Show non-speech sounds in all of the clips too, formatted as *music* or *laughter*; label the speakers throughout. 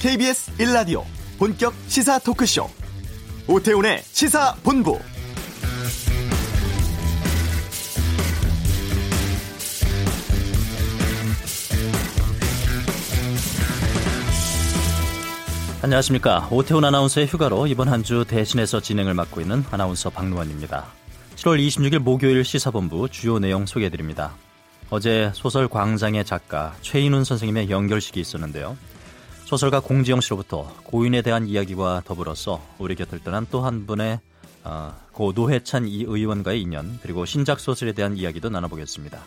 Speaker 1: KBS 1라디오 본격 시사 토크쇼 오태훈의 시사본부
Speaker 2: 안녕하십니까. 오태훈 아나운서의 휴가로 이번 한 주 대신해서 진행을 맡고 있는 아나운서 박노원입니다. 7월 26일 목요일 시사본부 주요 내용 소개해드립니다. 어제 소설 광장의 작가 최인훈 선생님의 연결식이 있었는데요. 소설가 공지영 씨로부터 고인에 대한 이야기와 더불어서 우리 곁을 떠난 또 한 분의 어, 고 노회찬 이 의원과의 인연 그리고 신작 소설에 대한 이야기도 나눠보겠습니다.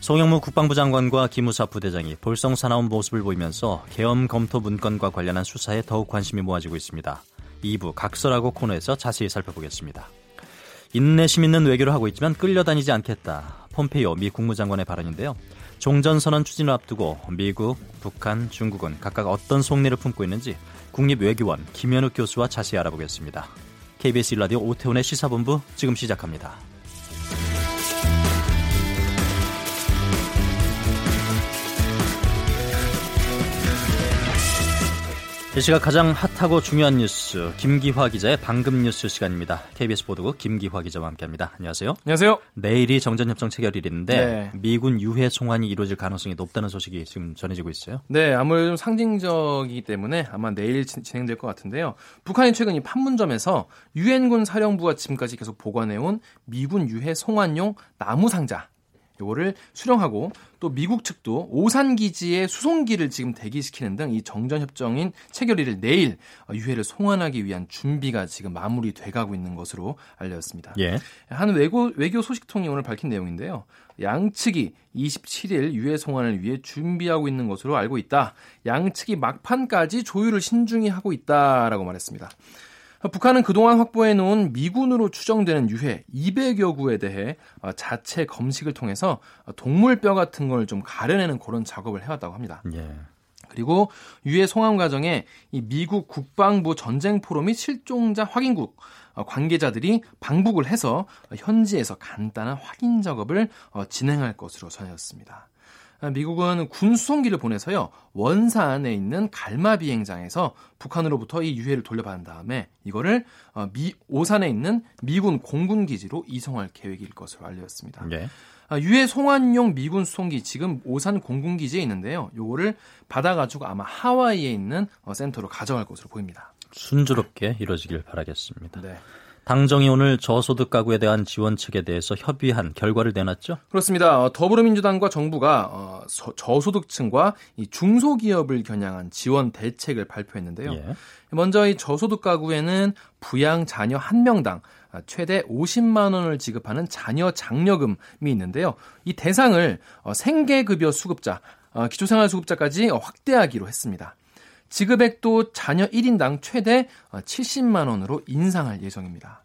Speaker 2: 송영무 국방부 장관과 기무사 부대장이 볼성 사나운 모습을 보이면서 계엄 검토 문건과 관련한 수사에 더욱 관심이 모아지고 있습니다. 2부 각설하고 코너에서 자세히 살펴보겠습니다. 인내심 있는 외교를 하고 있지만 끌려다니지 않겠다. 폼페이오 미 국무장관의 발언인데요. 종전선언 추진을 앞두고 미국, 북한, 중국은 각각 어떤 속내를 품고 있는지 국립외교원 김현욱 교수와 자세히 알아보겠습니다. KBS 일라디오 오태훈의 시사본부 지금 시작합니다. 이 시각 가장 핫하고 중요한 뉴스 김기화 기자의 방금 뉴스 시간입니다. KBS 보도국 김기화 기자와 함께합니다. 안녕하세요.
Speaker 3: 안녕하세요.
Speaker 2: 내일이 정전협정 체결일인데 네. 미군 유해 송환이 이루어질 가능성이 높다는 소식이 지금 전해지고 있어요.
Speaker 3: 네, 아무래도 좀 상징적이기 때문에 아마 내일 진행될 것 같은데요. 북한이 최근 이 판문점에서 유엔군 사령부가 지금까지 계속 보관해온 미군 유해 송환용 나무 상자 요거를 수령하고 또 미국 측도 오산 기지의 수송기를 지금 대기시키는 등 이 정전 협정인 체결일을 내일 유해를 송환하기 위한 준비가 지금 마무리돼 가고 있는 것으로 알려졌습니다. 예. 한 외교 외교 소식통이 오늘 밝힌 내용인데요. 양측이 27일 유해 송환을 위해 준비하고 있는 것으로 알고 있다. 양측이 막판까지 조율을 신중히 하고 있다라고 말했습니다. 북한은 그동안 확보해 놓은 미군으로 추정되는 유해 200여 구에 대해 어, 자체 검식을 통해서 동물뼈 같은 걸 좀 가려내는 그런 작업을 해왔다고 합니다. 예. 그리고 유해 송환 과정에 이 미국 국방부 전쟁 포로 및 실종자 확인국 어, 관계자들이 방북을 해서 현지에서 간단한 확인 작업을 어, 진행할 것으로 전해졌습니다. 미국은 군 수송기를 보내서요 원산에 있는 갈마 비행장에서 북한으로부터 이 유해를 돌려받은 다음에 이거를 어, 미 오산에 있는 미군 공군 기지로 이송할 계획일 것으로 알려졌습니다. 네. 유해 송환용 미군 수송기 지금 오산 공군 기지에 있는데요. 요거를 받아가지고 아마 하와이에 있는 어, 센터로 가져갈 것으로 보입니다.
Speaker 2: 순조롭게 이루어지길 바라겠습니다. 네. 당정이 오늘 저소득 가구에 대한 지원책에 대해서 협의한 결과를 내놨죠?
Speaker 3: 그렇습니다. 어, 더불어민주당과 정부가 어, 저소득층과 중소기업을 겨냥한 지원 대책을 발표했는데요. 예. 먼저 이 저소득 가구에는 부양 자녀 한 명당 최대 50만 원을 지급하는 자녀 장려금이 있는데요. 이 대상을 어, 생계급여 수급자, 기초생활수급자까지 확대하기로 했습니다. 지급액도 자녀 1인당 최대 70만 원으로 인상할 예정입니다.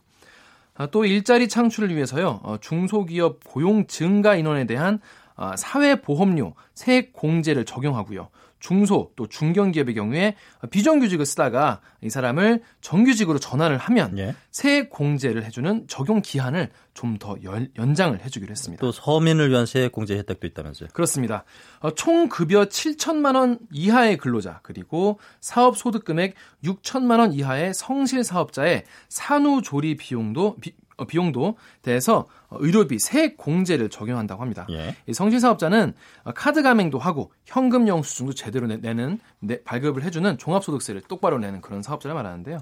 Speaker 3: 아, 또 일자리 창출을 위해서요 어, 중소기업 고용 증가 인원에 대한 아, 사회보험료 세액 공제를 적용하고요. 중소 또 중견기업의 경우에 비정규직을 쓰다가 이 사람을 정규직으로 전환을 하면 예. 세액 공제를 해주는 적용 기한을 좀 더 연장을 해주기로 했습니다.
Speaker 2: 또 서민을 위한 세액 공제 혜택도 있다면서요?
Speaker 3: 그렇습니다. 어, 총 급여 7천만 원 이하의 근로자 그리고 사업 소득 금액 6천만 원 이하의 성실 사업자의 산후조리 비용도 비, 어, 비용도 대해서 의료비 세액 공제를 적용한다고 합니다. 예. 성실 사업자는 카드 가맹도 하고 현금 영수증도 제대로 내는 내, 발급을 해주는 종합소득세를 똑바로 내는 그런 사업자를 말하는데요.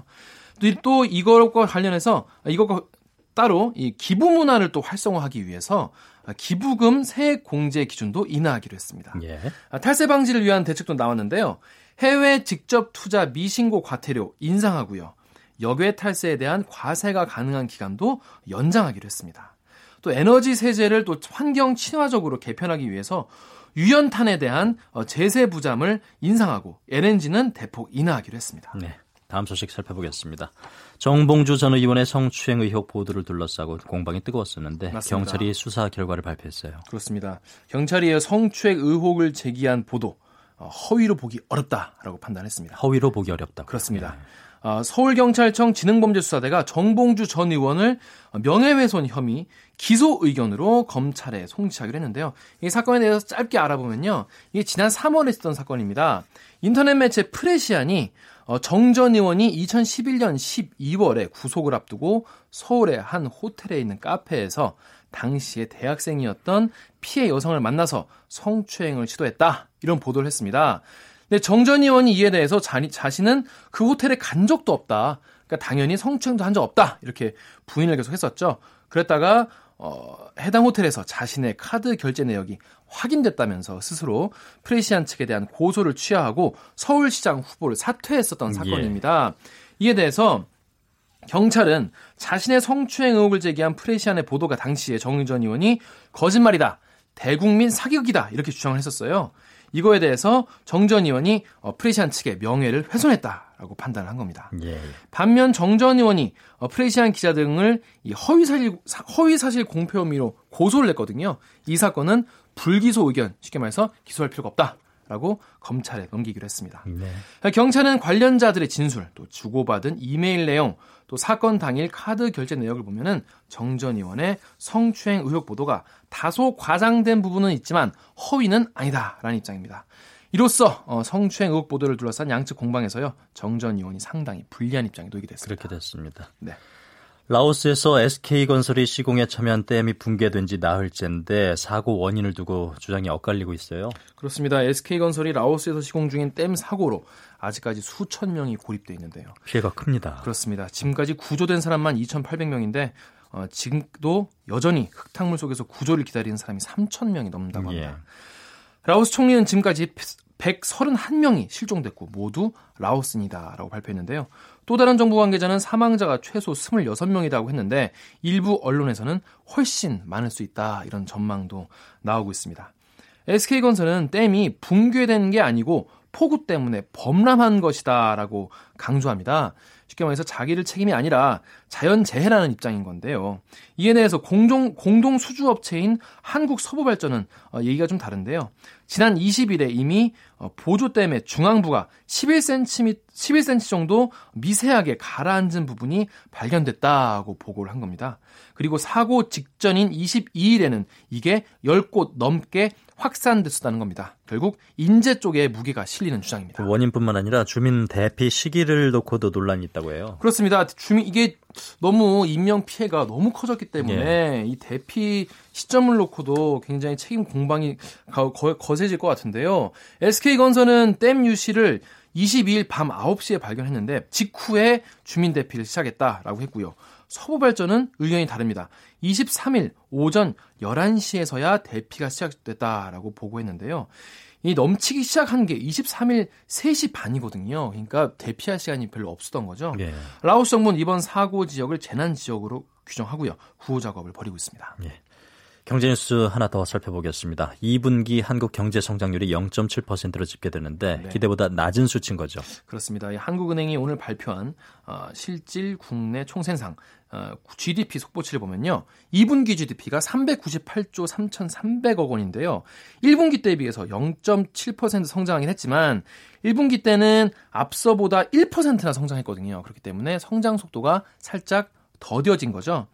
Speaker 3: 또, 또 이것과 관련해서 이것과 따로 이 기부 문화를 또 활성화하기 위해서 기부금 세액 공제 기준도 인하하기로 했습니다. 예. 탈세 방지를 위한 대책도 나왔는데요. 해외 직접 투자 미신고 과태료 인상하고요. 역외 탈세에 대한 과세가 가능한 기간도 연장하기로 했습니다. 또 에너지 세제를 또 환경 친화적으로 개편하기 위해서 유연탄에 대한 어, 제세 부담을 인상하고 LNG는 대폭 인하하기로 했습니다. 네.
Speaker 2: 다음 소식 살펴보겠습니다. 정봉주 전 의원의 성추행 의혹 보도를 둘러싸고 공방이 뜨거웠었는데 맞습니다. 경찰이 수사 결과를 발표했어요.
Speaker 3: 그렇습니다. 경찰이 성추행 의혹을 제기한 보도 어, 허위로 보기 어렵다라고 판단했습니다.
Speaker 2: 허위로 보기 어렵다.
Speaker 3: 그렇습니다. 네. 어, 서울경찰청 지능범죄수사대가 정봉주 전 의원을 명예훼손 혐의 기소 의견으로 검찰에 송치하기로 했는데요. 이 사건에 대해서 짧게 알아보면요. 이게 지난 3월에 있었던 사건입니다. 인터넷 매체 프레시안이 어, 정전 의원이 2011년 12월에 구속을 앞두고 서울의 한 호텔에 있는 카페에서 당시에 대학생이었던 피해 여성을 만나서 성추행을 시도했다. 이런 보도를 했습니다. 근데 정전 의원이 이에 대해서 자, 자신은 그 호텔에 간 적도 없다. 그러니까 당연히 성추행도 한 적 없다. 이렇게 부인을 계속 했었죠. 그랬다가 어, 해당 호텔에서 자신의 카드 결제 내역이 확인됐다면서 스스로 프레시안 측에 대한 고소를 취하하고 서울시장 후보를 사퇴했었던 예. 사건입니다. 예. 이에 대해서 경찰은 자신의 성추행 의혹을 제기한 프레시안의 보도가 당시에 정의전 의원이 거짓말이다. 대국민 사기극이다. 이렇게 주장을 했었어요. 이거에 대해서 정전 의원이 어, 프레시안 측의 명예를 훼손했다라고 판단을 한 겁니다. 예. 반면 정전 의원이 어, 프레시안 기자 등을 허위 사실 허위 사실 공표 혐의로 고소를 했거든요. 이 사건은 불기소 의견 쉽게 말해서 기소할 필요가 없다. 라고 검찰에 넘기기로 했습니다. 네. 경찰은 관련자들의 진술, 또 주고받은 이메일 내용, 또 사건 당일 카드 결제 내역을 보면은 정전 의원의 성추행 의혹 보도가 다소 과장된 부분은 있지만 허위는 아니다라는 입장입니다. 이로써 어, 성추행 의혹 보도를 둘러싼 양측 공방에서요 정전 의원이 상당히 불리한 입장에 놓이게 됐습니다.
Speaker 2: 그렇게 됐습니다. 네. 라오스에서 SK건설이 시공에 참여한 댐이 붕괴된 지 나흘째인데 사고 원인을 두고 주장이 엇갈리고 있어요.
Speaker 3: 그렇습니다. SK건설이 라오스에서 시공 중인 댐 사고로 아직까지 수천 명이 고립돼 있는데요.
Speaker 2: 피해가 큽니다.
Speaker 3: 그렇습니다. 지금까지 구조된 사람만 2,800명인데 어, 지금도 여전히 흙탕물 속에서 구조를 기다리는 사람이 3천 명이 넘는다고 합니다. 예. 라오스 총리는 지금까지 131명이 실종됐고 모두 라오스니다라고 발표했는데요. 또 다른 정부 관계자는 사망자가 최소 26명이라고 했는데 일부 언론에서는 훨씬 많을 수 있다 이런 전망도 나오고 있습니다. SK건설은 댐이 붕괴된 게 아니고 폭우 때문에 범람한 것이다라고 강조합니다. 쉽게 말해서 자기들 책임이 아니라 자연재해라는 입장인 건데요. 이에 대해서 공동, 공동 수주업체인 한국서부발전은 어, 얘기가 좀 다른데요. 지난 20일에 이미 어, 보조댐의 중앙부가 11cm, 11cm 정도 미세하게 가라앉은 부분이 발견됐다고 보고를 한 겁니다. 그리고 사고 직전인 22일에는 이게 10곳 넘게 확산됐었다는 겁니다. 결국 인재 쪽에 무게가 실리는 주장입니다.
Speaker 2: 원인뿐만 아니라 주민 대피 시기를 놓고도 논란이 있다고 해요.
Speaker 3: 그렇습니다. 주민 이게 너무 인명 피해가 너무 커졌기 때문에 예. 이 대피 시점을 놓고도 굉장히 책임 공방이 거, 거세질 것 같은데요. SK건설은 댐 유실을 22일 밤 9시에 발견했는데 직후에 주민 대피를 시작했다라고 했고요. 서부 발전은 의견이 다릅니다. 23일 오전 11시에서야 대피가 시작됐다라고 보고했는데요. 이 넘치기 시작한 게 23일 3시 반이거든요. 그러니까 대피할 시간이 별로 없었던 거죠. 예. 라오스 정부는 이번 사고 지역을 재난 지역으로 규정하고요. 구호 작업을 벌이고 있습니다. 예.
Speaker 2: 경제뉴스 하나 더 살펴보겠습니다. 2분기 한국 경제 성장률이 0.7%로 집계되는데 네. 기대보다 낮은 수치인 거죠.
Speaker 3: 그렇습니다. 한국은행이 오늘 발표한 어, 실질 국내 총생산 어, GDP 속보치를 보면요. 2분기 GDP가 398조 3,300억 원인데요. 1분기 때에 비해서 0.7% 성장하긴 했지만 1분기 때는 앞서보다 1%나 성장했거든요. 그렇기 때문에 성장 속도가 살짝 더뎌진 거죠.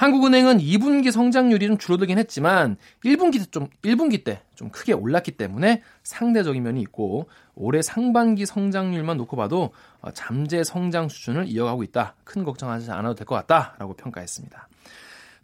Speaker 3: 한국은행은 2분기 성장률이 좀 줄어들긴 했지만 1분기 때좀 1분기 때 좀 크게 올랐기 때문에 상대적인 면이 있고 올해 상반기 성장률만 놓고 봐도 어, 잠재 성장 수준을 이어가고 있다. 큰 걱정하지 않아도 될 것 같다라고 평가했습니다.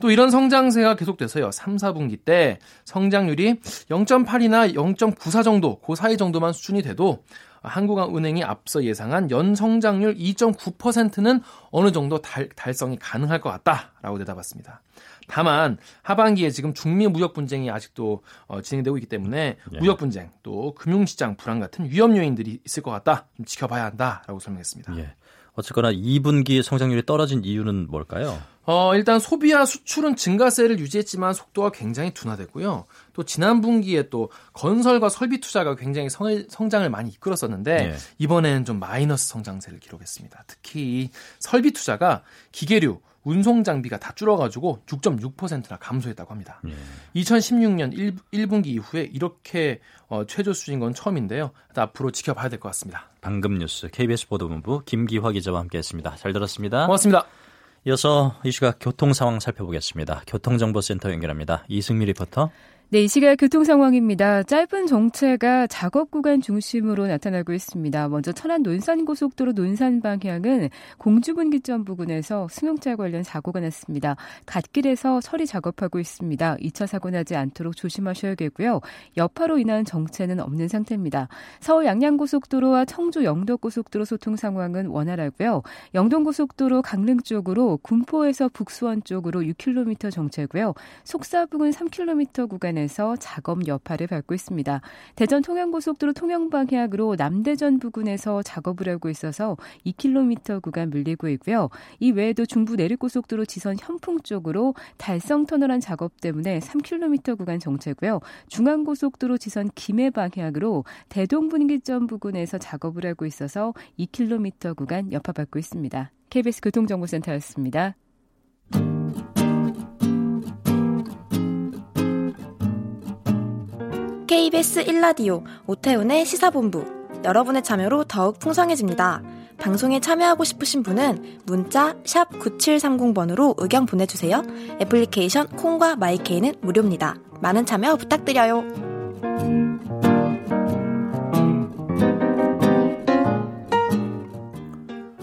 Speaker 3: 또 이런 성장세가 계속돼서요. 3, 4분기 때 성장률이 0.8이나 0.94 정도, 그 사이 정도만 수준이 돼도 한국은행이 앞서 예상한 연 성장률 2.9%는 어느 정도 달, 달성이 가능할 것 같다라고 대답했습니다. 다만 하반기에 지금 중미 무역 분쟁이 아직도 어, 진행되고 있기 때문에 예. 무역 분쟁 또 금융시장 불안 같은 위험 요인들이 있을 것 같다. 좀 지켜봐야 한다라고 설명했습니다. 예.
Speaker 2: 어쨌거나 2분기 성장률이 떨어진 이유는 뭘까요?
Speaker 3: 어, 일단 소비와 수출은 증가세를 유지했지만 속도가 굉장히 둔화됐고요. 또 지난 분기에 또 건설과 설비 투자가 굉장히 성, 장을 많이 이끌었었는데 네. 이번에는 좀 마이너스 성장세를 기록했습니다. 특히 설비 투자가 기계류, 운송 장비가 다 줄어가지고 6.6%나 감소했다고 합니다. 예. 2016년 1, 분기 이후에 이렇게 어, 최저 수준인 건 처음인데요. 앞으로 지켜봐야 될 것 같습니다.
Speaker 2: 방금 뉴스 KBS 보도본부 김기화 기자와 함께했습니다. 잘 들었습니다.
Speaker 3: 고맙습니다.
Speaker 2: 이어서 이 시각 교통 상황 살펴보겠습니다. 교통정보센터 연결합니다. 이승미 리포터.
Speaker 4: 네, 이 시각 교통 상황입니다. 짧은 정체가 작업 구간 중심으로 나타나고 있습니다. 먼저 천안 논산 고속도로 논산 방향은 공주분기점 부근에서 승용차 관련 사고가 났습니다. 갓길에서 처리 작업하고 있습니다. 2차 사고 나지 않도록 조심하셔야겠고요. 여파로 인한 정체는 없는 상태입니다. 서울 양양 고속도로와 청주 영덕 고속도로 소통 상황은 원활하고요. 영동 고속도로 강릉 쪽으로 군포에서 북수원 쪽으로 6km 정체고요. 속사 부근 3km 구간 구간에서 작업 여파를 받고 있습니다. 대전 통영고속도로 통영 방향으로 남대전 부근에서 작업을 하고 있어서 2km 구간 밀리고 있고요. 이 외에도 중부 내륙고속도로 지선 현풍 쪽으로 달성 터널한 작업 때문에 3km 구간 정체고요. 중앙고속도로 지선 김해 방향으로 대동 분기점 부근에서 작업을 하고 있어서 2km 구간 여파받고 있습니다. KBS 교통정보센터였습니다.
Speaker 5: KBS 1라디오 오태훈의 시사본부 여러분의 참여로 더욱 풍성해집니다. 방송에 참여하고 싶으신 분은 문자 9730번으로 의견 보내주세요. 애플리케이션 콩과 마이케이는 무료입니다. 많은 참여 부탁드려요.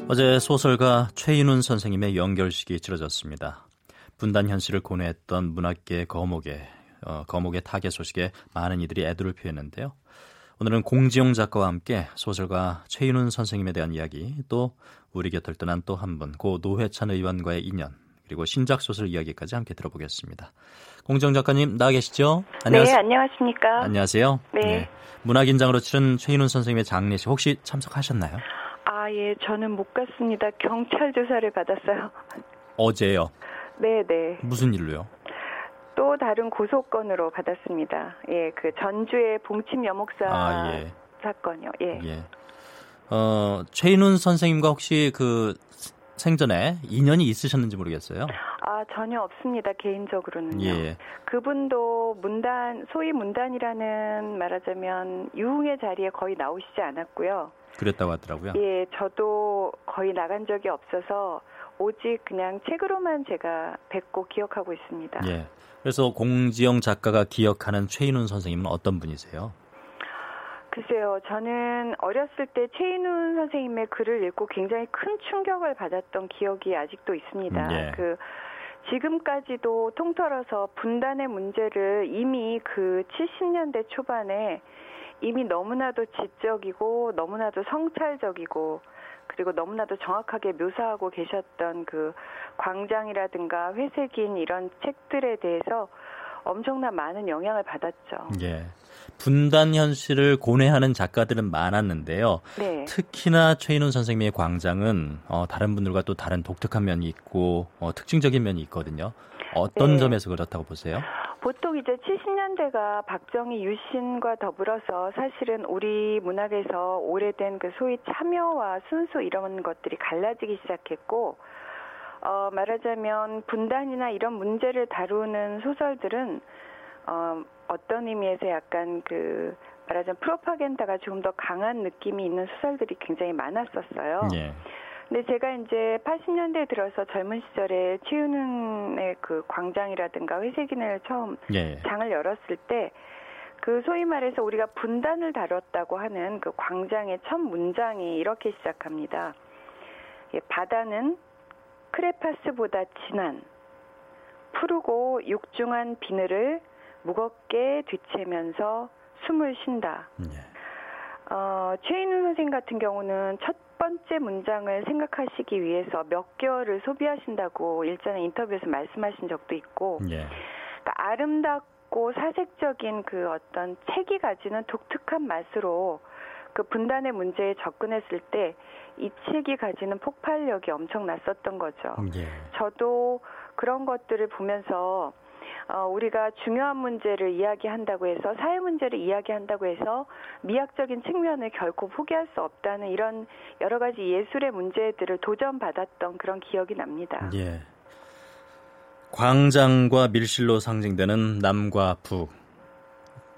Speaker 2: 어제 소설가 최인훈 선생님의 연결식이 치러졌습니다. 분단 현실을 고뇌했던 문학계 거목에 어, 거목의 타계 소식에 많은 이들이 애도를 표했는데요. 오늘은 공지용 작가와 함께 소설가 최인훈 선생님에 대한 이야기, 또 우리 곁을 떠난 또 한 분, 고 노회찬 의원과의 인연, 그리고 신작 소설 이야기까지 함께 들어보겠습니다. 공정 작가님 나와 계시죠?
Speaker 6: 안녕하세요. 네, 안녕하십니까?
Speaker 2: 안녕하세요.
Speaker 6: 네. 네.
Speaker 2: 문학인장으로 치른 최인훈 선생님의 장례식 혹시 참석하셨나요?
Speaker 6: 아, 예, 저는 못 갔습니다. 경찰 조사를 받았어요.
Speaker 2: 어제요?
Speaker 6: 네, 네.
Speaker 2: 무슨 일로요?
Speaker 6: 또 다른 고소건으로 받았습니다. 예, 그 전주의 봉침 여목사 아, 예. 사건이요. 예. 예.
Speaker 2: 어, 최인훈 선생님과 혹시 그 생전에 인연이 있으셨는지 모르겠어요.
Speaker 6: 아 전혀 없습니다 개인적으로는요. 예. 그분도 문단 소위 문단이라는 말하자면 유흥의 자리에 거의 나오시지 않았고요.
Speaker 2: 그랬다고 하더라고요.
Speaker 6: 예, 저도 거의 나간 적이 없어서 오직 그냥 책으로만 제가 뵙고 기억하고 있습니다.
Speaker 2: 예. 그래서 공지영 작가가 기억하는 최인훈 선생님은 어떤 분이세요?
Speaker 6: 글쎄요, 저는 어렸을 때 최인훈 선생님의 글을 읽고 굉장히 큰 충격을 받았던 기억이 아직도 있습니다. 음, 예. 그 지금까지도 통틀어서 분단의 문제를 이미 그 70년대 초반에 이미 너무나도 지적이고 너무나도 성찰적이고 그리고 너무나도 정확하게 묘사하고 계셨던 그 광장이라든가 회색인 이런 책들에 대해서 엄청난 많은 영향을 받았죠.
Speaker 2: 예. 분단 현실을 고뇌하는 작가들은 많았는데요. 네. 특히나 최인훈 선생님의 광장은 어, 다른 분들과 또 다른 독특한 면이 있고 어, 특징적인 면이 있거든요. 어떤 네. 점에서 그렇다고 보세요?
Speaker 6: 보통 이제 70년대가 박정희 유신과 더불어서 사실은 우리 문학에서 오래된 그 소위 참여와 순수 이런 것들이 갈라지기 시작했고 어, 말하자면 분단이나 이런 문제를 다루는 소설들은 어, 어떤 의미에서 약간 그 말하자면 프로파겐다가 조금 더 강한 느낌이 있는 소설들이 굉장히 많았었어요. 예. 근데 제가 이제 80년대 들어서 젊은 시절에 치우는의 그 광장이라든가 회색인을 처음 예. 장을 열었을 때 그 소위 말해서 우리가 분단을 다뤘다고 하는 그 광장의 첫 문장이 이렇게 시작합니다. 예, 바다는 크레파스보다 진한 푸르고 육중한 비늘을 무겁게 뒤채면서 숨을 쉰다. 예. 어, 최인훈 선생 같은 경우는 첫 번째 문장을 생각하시기 위해서 몇 개월을 소비하신다고 일전에 인터뷰에서 말씀하신 적도 있고, 예. 그러니까 아름답고 사색적인 그 어떤 책이 가지는 독특한 맛으로 그 분단의 문제에 접근했을 때 이 책이 가지는 폭발력이 엄청났었던 거죠.
Speaker 2: 예.
Speaker 6: 저도 그런 것들을 보면서 어, 우리가 중요한 문제를 이야기한다고 해서 사회 문제를 이야기한다고 해서 미학적인 측면을 결코 포기할 수 없다는 이런 여러 가지 예술의 문제들을 도전받았던 그런 기억이 납니다.
Speaker 2: 예. 광장과 밀실로 상징되는 남과 북.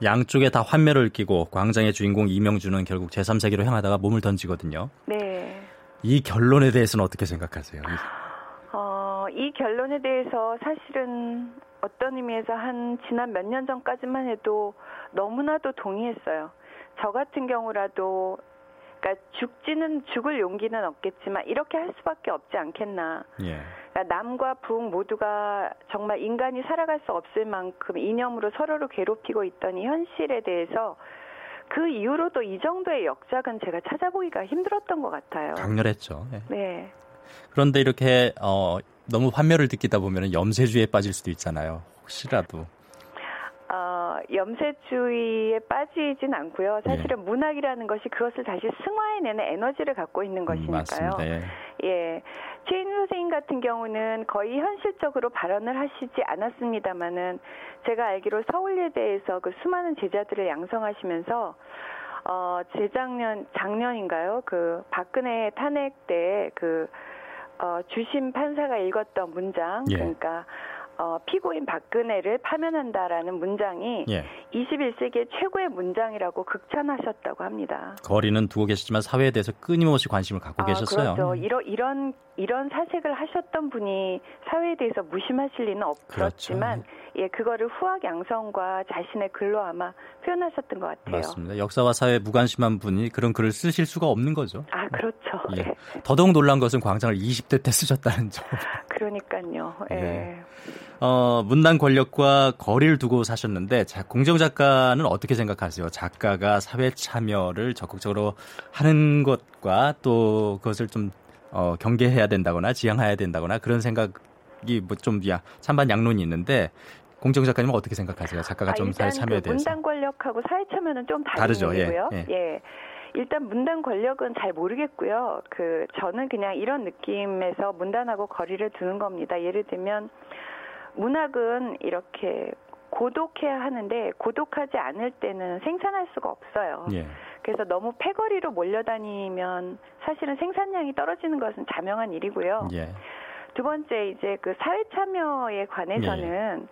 Speaker 2: 양쪽에 다 환멸을 끼고 광장의 주인공 이명주는 결국 제3세기로 향하다가 몸을 던지거든요.
Speaker 6: 네.
Speaker 2: 이 결론에 대해서는 어떻게 생각하세요?
Speaker 6: 어, 이 결론에 대해서 사실은 어떤 의미에서 한 지난 몇 년 전까지만 해도 너무나도 동의했어요. 저 같은 경우라도 그러니까 죽지는 죽을 용기는 없겠지만 이렇게 할 수밖에 없지 않겠나.
Speaker 2: 예.
Speaker 6: 그러니까 남과 북 모두가 정말 인간이 살아갈 수 없을 만큼 이념으로 서로를 괴롭히고 있던 이 현실에 대해서 그 이후로도 이 정도의 역작은 제가 찾아보기가 힘들었던 것 같아요.
Speaker 2: 강렬했죠. 예.
Speaker 6: 네.
Speaker 2: 그런데 이렇게 어, 너무 환멸을 느끼다 보면 염세주의에 빠질 수도 있잖아요. 혹시라도.
Speaker 6: 어, 염세주의에 빠지진 않고요. 사실은
Speaker 2: 예.
Speaker 6: 문학이라는 것이 그것을 다시 승화해내는 에너지를 갖고 있는
Speaker 2: 음,
Speaker 6: 것이니까요.
Speaker 2: 맞습니다. 예.
Speaker 6: 예. 최인우 선생님 같은 경우는 거의 현실적으로 발언을 하시지 않았습니다마는 제가 알기로 서울예대에서 그 수많은 제자들을 양성하시면서 어, 재작년, 작년인가요? 그 박근혜 탄핵 때그 어, 주심 판사가 읽었던 문장,
Speaker 2: 예.
Speaker 6: 그러니까 어, 피고인 박근혜를 파면한다라는 문장이
Speaker 2: 예.
Speaker 6: 21세기의 최고의 문장이라고 극찬하셨다고 합니다.
Speaker 2: 거리는 두고 계시지만 사회에 대해서 끊임없이 관심을 갖고
Speaker 6: 아,
Speaker 2: 계셨어요.
Speaker 6: 그렇죠. 이런 이런 이런 사색을 하셨던 분이 사회에 대해서 무심하실 리는 없었지만
Speaker 2: 그렇죠.
Speaker 6: 예 그거를 후학 양성과 자신의 글로 아마 표현하셨던 것 같아요.
Speaker 2: 맞습니다. 역사와 사회에 무관심한 분이 그런 글을 쓰실 수가 없는 거죠.
Speaker 6: 아 그렇죠.
Speaker 2: 예.
Speaker 6: 예.
Speaker 2: 더더욱 놀란 것은 광장을 20대 때 쓰셨다는 점. *laughs*
Speaker 6: 그러니까요. 예.
Speaker 2: 예. 어, 문단 권력과 거리를 두고 사셨는데 자, 공정 작가는 어떻게 생각하세요? 작가가 사회 참여를 적극적으로 하는 것과 또 그것을 좀 어, 경계해야 된다거나 지향해야 된다거나 그런 생각 이 뭐좀 찬반 양론이 있는데 공정 작가님은 어떻게 생각하세요? 작가가 좀
Speaker 6: 아,
Speaker 2: 사회
Speaker 6: 일단
Speaker 2: 참여에
Speaker 6: 그
Speaker 2: 대해서.
Speaker 6: 문단 권력하고 사회 참여는 좀 다른
Speaker 2: 다르죠. 예,
Speaker 6: 얘기고요.
Speaker 2: 예.
Speaker 6: 일단 문단 권력은 잘 모르겠고요. 그 저는 그냥 이런 느낌에서 문단하고 거리를 두는 겁니다. 예를 들면 문학은 이렇게 고독해야 하는데 고독하지 않을 때는 생산할 수가 없어요.
Speaker 2: 예.
Speaker 6: 그래서 너무 패거리로 몰려다니면 사실은 생산량이 떨어지는 것은 자명한 일이고요.
Speaker 2: 예.
Speaker 6: 두 번째 이제 그 사회 참여에 관해서는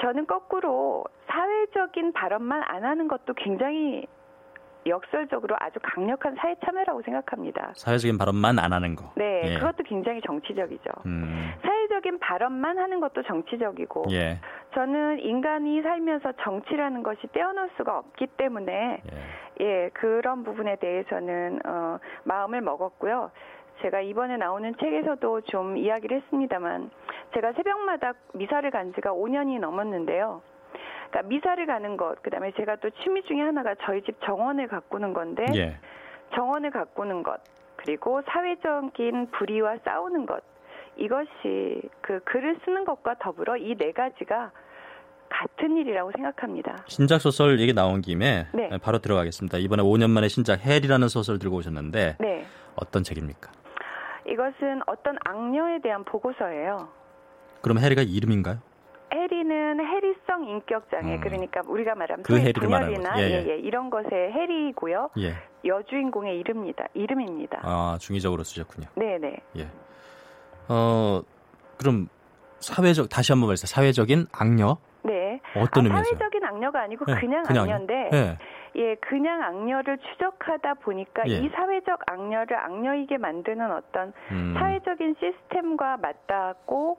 Speaker 6: 저는 거꾸로 사회적인 발언만 안 하는 것도 굉장히 역설적으로 아주 강력한 사회 참여라고 생각합니다.
Speaker 2: 사회적인 발언만 안 하는 거.
Speaker 6: 네,
Speaker 2: 예.
Speaker 6: 그것도 굉장히 정치적이죠.
Speaker 2: 음.
Speaker 6: 사회적인 발언만 하는 것도 정치적이고
Speaker 2: 예.
Speaker 6: 저는 인간이 살면서 정치라는 것이 떼어놓을 수가 없기 때문에
Speaker 2: 예.
Speaker 6: 예 그런 부분에 대해서는 어, 마음을 먹었고요. 제가 이번에 나오는 책에서도 좀 이야기를 했습니다만 제가 새벽마다 미사를 간 지가 5년이 넘었는데요. 그러니까 미사를 가는 것, 그다음에 제가 또 취미 중에 하나가 저희 집 정원을 가꾸는 건데
Speaker 2: 예.
Speaker 6: 정원을 가꾸는 것, 그리고 사회적인 불의와 싸우는 것 이것이 그 글을 쓰는 것과 더불어 이 네 가지가 같은 일이라고 생각합니다.
Speaker 2: 신작 소설 얘기 나온 김에
Speaker 6: 네.
Speaker 2: 바로 들어가겠습니다. 이번에 5년 만에 신작 헬이라는 소설 들고 오셨는데
Speaker 6: 네.
Speaker 2: 어떤 책입니까?
Speaker 6: 이것은 어떤 악녀에 대한 보고서예요.
Speaker 2: 그럼 해리가 이름인가요?
Speaker 6: 해리는 해리성 인격 장애
Speaker 2: 음.
Speaker 6: 그러니까 우리가 말하면
Speaker 2: 그
Speaker 6: 분열이나.
Speaker 2: 예,
Speaker 6: 예,
Speaker 2: 예.
Speaker 6: 예, 이런 것의 해리고요.
Speaker 2: 예.
Speaker 6: 여주인공의 이름입니다. 이름입니다.
Speaker 2: 아, 중의적으로 쓰셨군요.
Speaker 6: 네, 네.
Speaker 2: 예. 어, 그럼 사회적 다시 한번 말해서 사회적인 악녀
Speaker 6: 네.
Speaker 2: 어떤
Speaker 6: 아,
Speaker 2: 의미에서?
Speaker 6: 사회적인 악녀가 아니고
Speaker 2: 예,
Speaker 6: 그냥,
Speaker 2: 그냥
Speaker 6: 악녀인데
Speaker 2: 예.
Speaker 6: 예, 그냥 악녀를 추적하다 보니까
Speaker 2: 예.
Speaker 6: 이 사회적 악녀를 악녀이게 만드는 어떤
Speaker 2: 음.
Speaker 6: 사회적인 시스템과 맞닿고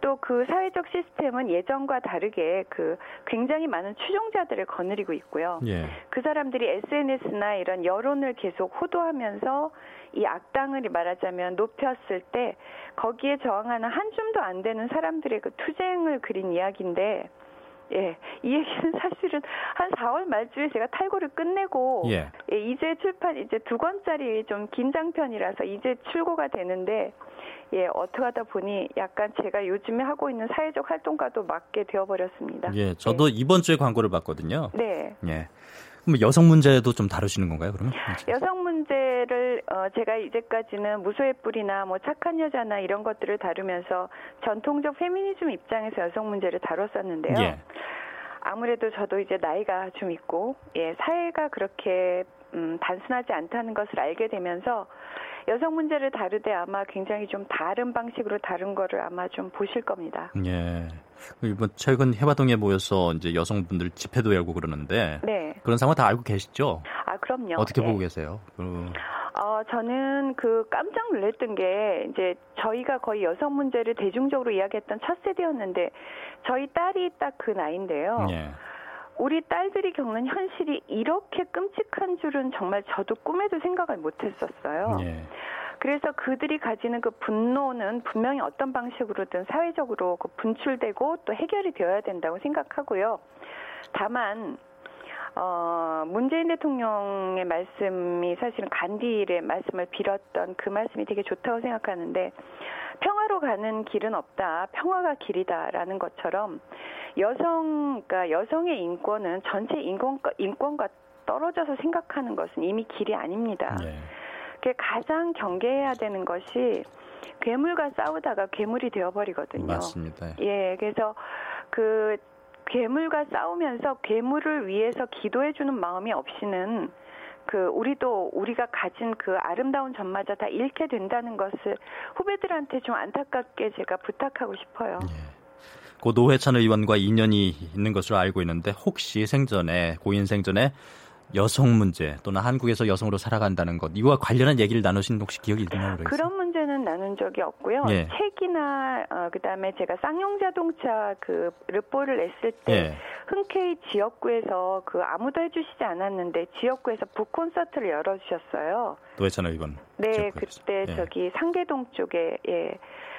Speaker 6: 또그 사회적 시스템은 예전과 다르게 그 굉장히 많은 추종자들을 거느리고 있고요.
Speaker 2: 예.
Speaker 6: 그 사람들이 SNS나 이런 여론을 계속 호도하면서 이 악당을 말하자면 높였을 때 거기에 저항하는 한 줌도 안 되는 사람들의 그 투쟁을 그린 이야기인데 예, 이 얘기는 사실은 한 4월 말쯤에 제가 탈고를 끝내고
Speaker 2: 예.
Speaker 6: 예, 이제 출판 이제 두 권짜리 좀 긴장편이라서 이제 출고가 되는데 예, 어떻게 하다 보니 약간 제가 요즘에 하고 있는 사회적 활동과도 맞게 되어 버렸습니다.
Speaker 2: 예. 저도 이번 주에 광고를 봤거든요.
Speaker 6: 네.
Speaker 2: 예. 그럼 여성 문제도 좀 다루시는 건가요, 그러면?
Speaker 6: 여성 문제를 어, 제가 이제까지는 무소의 뿌리나 뭐 착한 여자나 이런 것들을 다루면서 전통적 페미니즘 입장에서 여성 문제를 다뤘었는데요.
Speaker 2: 예.
Speaker 6: 아무래도 저도 이제 나이가 좀 있고 예, 사회가 그렇게 음, 단순하지 않다는 것을 알게 되면서 여성 문제를 다루되 아마 굉장히 좀 다른 방식으로 다룬 거를 아마 좀 보실 겁니다.
Speaker 2: 예. 이번 최근 해화동에 모여서 이제 여성분들 집회도 열고 그러는데
Speaker 6: 네.
Speaker 2: 그런 상황 다 알고 계시죠?
Speaker 6: 아, 그럼요.
Speaker 2: 어떻게
Speaker 6: 예.
Speaker 2: 보고 계세요? 그,
Speaker 6: 어, 저는 그 깜짝 놀랐던 게 이제 저희가 거의 여성 문제를 대중적으로 이야기했던 첫 세대였는데 저희 딸이 딱 그 나이인데요.
Speaker 2: 예.
Speaker 6: 우리 딸들이 겪는 현실이 이렇게 끔찍한 줄은 정말 저도 꿈에도 생각을 못 했었어요.
Speaker 2: 예.
Speaker 6: 그래서 그들이 가지는 그 분노는 분명히 어떤 방식으로든 사회적으로 그 분출되고 또 해결이 되어야 된다고 생각하고요. 다만 어, 문재인 대통령의 말씀이 사실은 간디의 말씀을 빌었던 그 말씀이 되게 좋다고 생각하는데 평화로 가는 길은 없다. 평화가 길이다라는 것처럼 여성, 그러니까 여성의 인권은 전체 인권, 인권과 떨어져서 생각하는 것은 이미 길이 아닙니다.
Speaker 2: 예.
Speaker 6: 그 가장 경계해야 되는 것이 괴물과 싸우다가 괴물이 되어버리거든요.
Speaker 2: 맞습니다.
Speaker 6: 예, 그래서 그 괴물과 싸우면서 괴물을 위해서 기도해주는 마음이 없이는 그 우리도 우리가 가진 그 아름다운 점마저 다 잃게 된다는 것을 후배들한테 좀 안타깝게 제가 부탁하고 싶어요.
Speaker 2: 예. 고 노회찬 의원과 인연이 있는 것으로 알고 있는데 혹시 생전에 고인 생전에 여성 문제 또는 한국에서 여성으로 살아간다는 것 이와 관련한 얘기를 나누신 혹시 기억이 있나요?
Speaker 6: 그런 문제는 나눈 적이 없고요.
Speaker 2: 예.
Speaker 6: 책이나 어, 그다음에 제가 쌍용 자동차 그 르포를 냈을 때
Speaker 2: 예.
Speaker 6: 흔쾌히 지역구에서 그 아무도 해주시지 않았는데 지역구에서 북 콘서트를 열어주셨어요.
Speaker 2: 노회찬 의원.
Speaker 6: 네,
Speaker 2: 지역구에서.
Speaker 6: 그때
Speaker 2: 예.
Speaker 6: 저기 상계동 쪽에 예.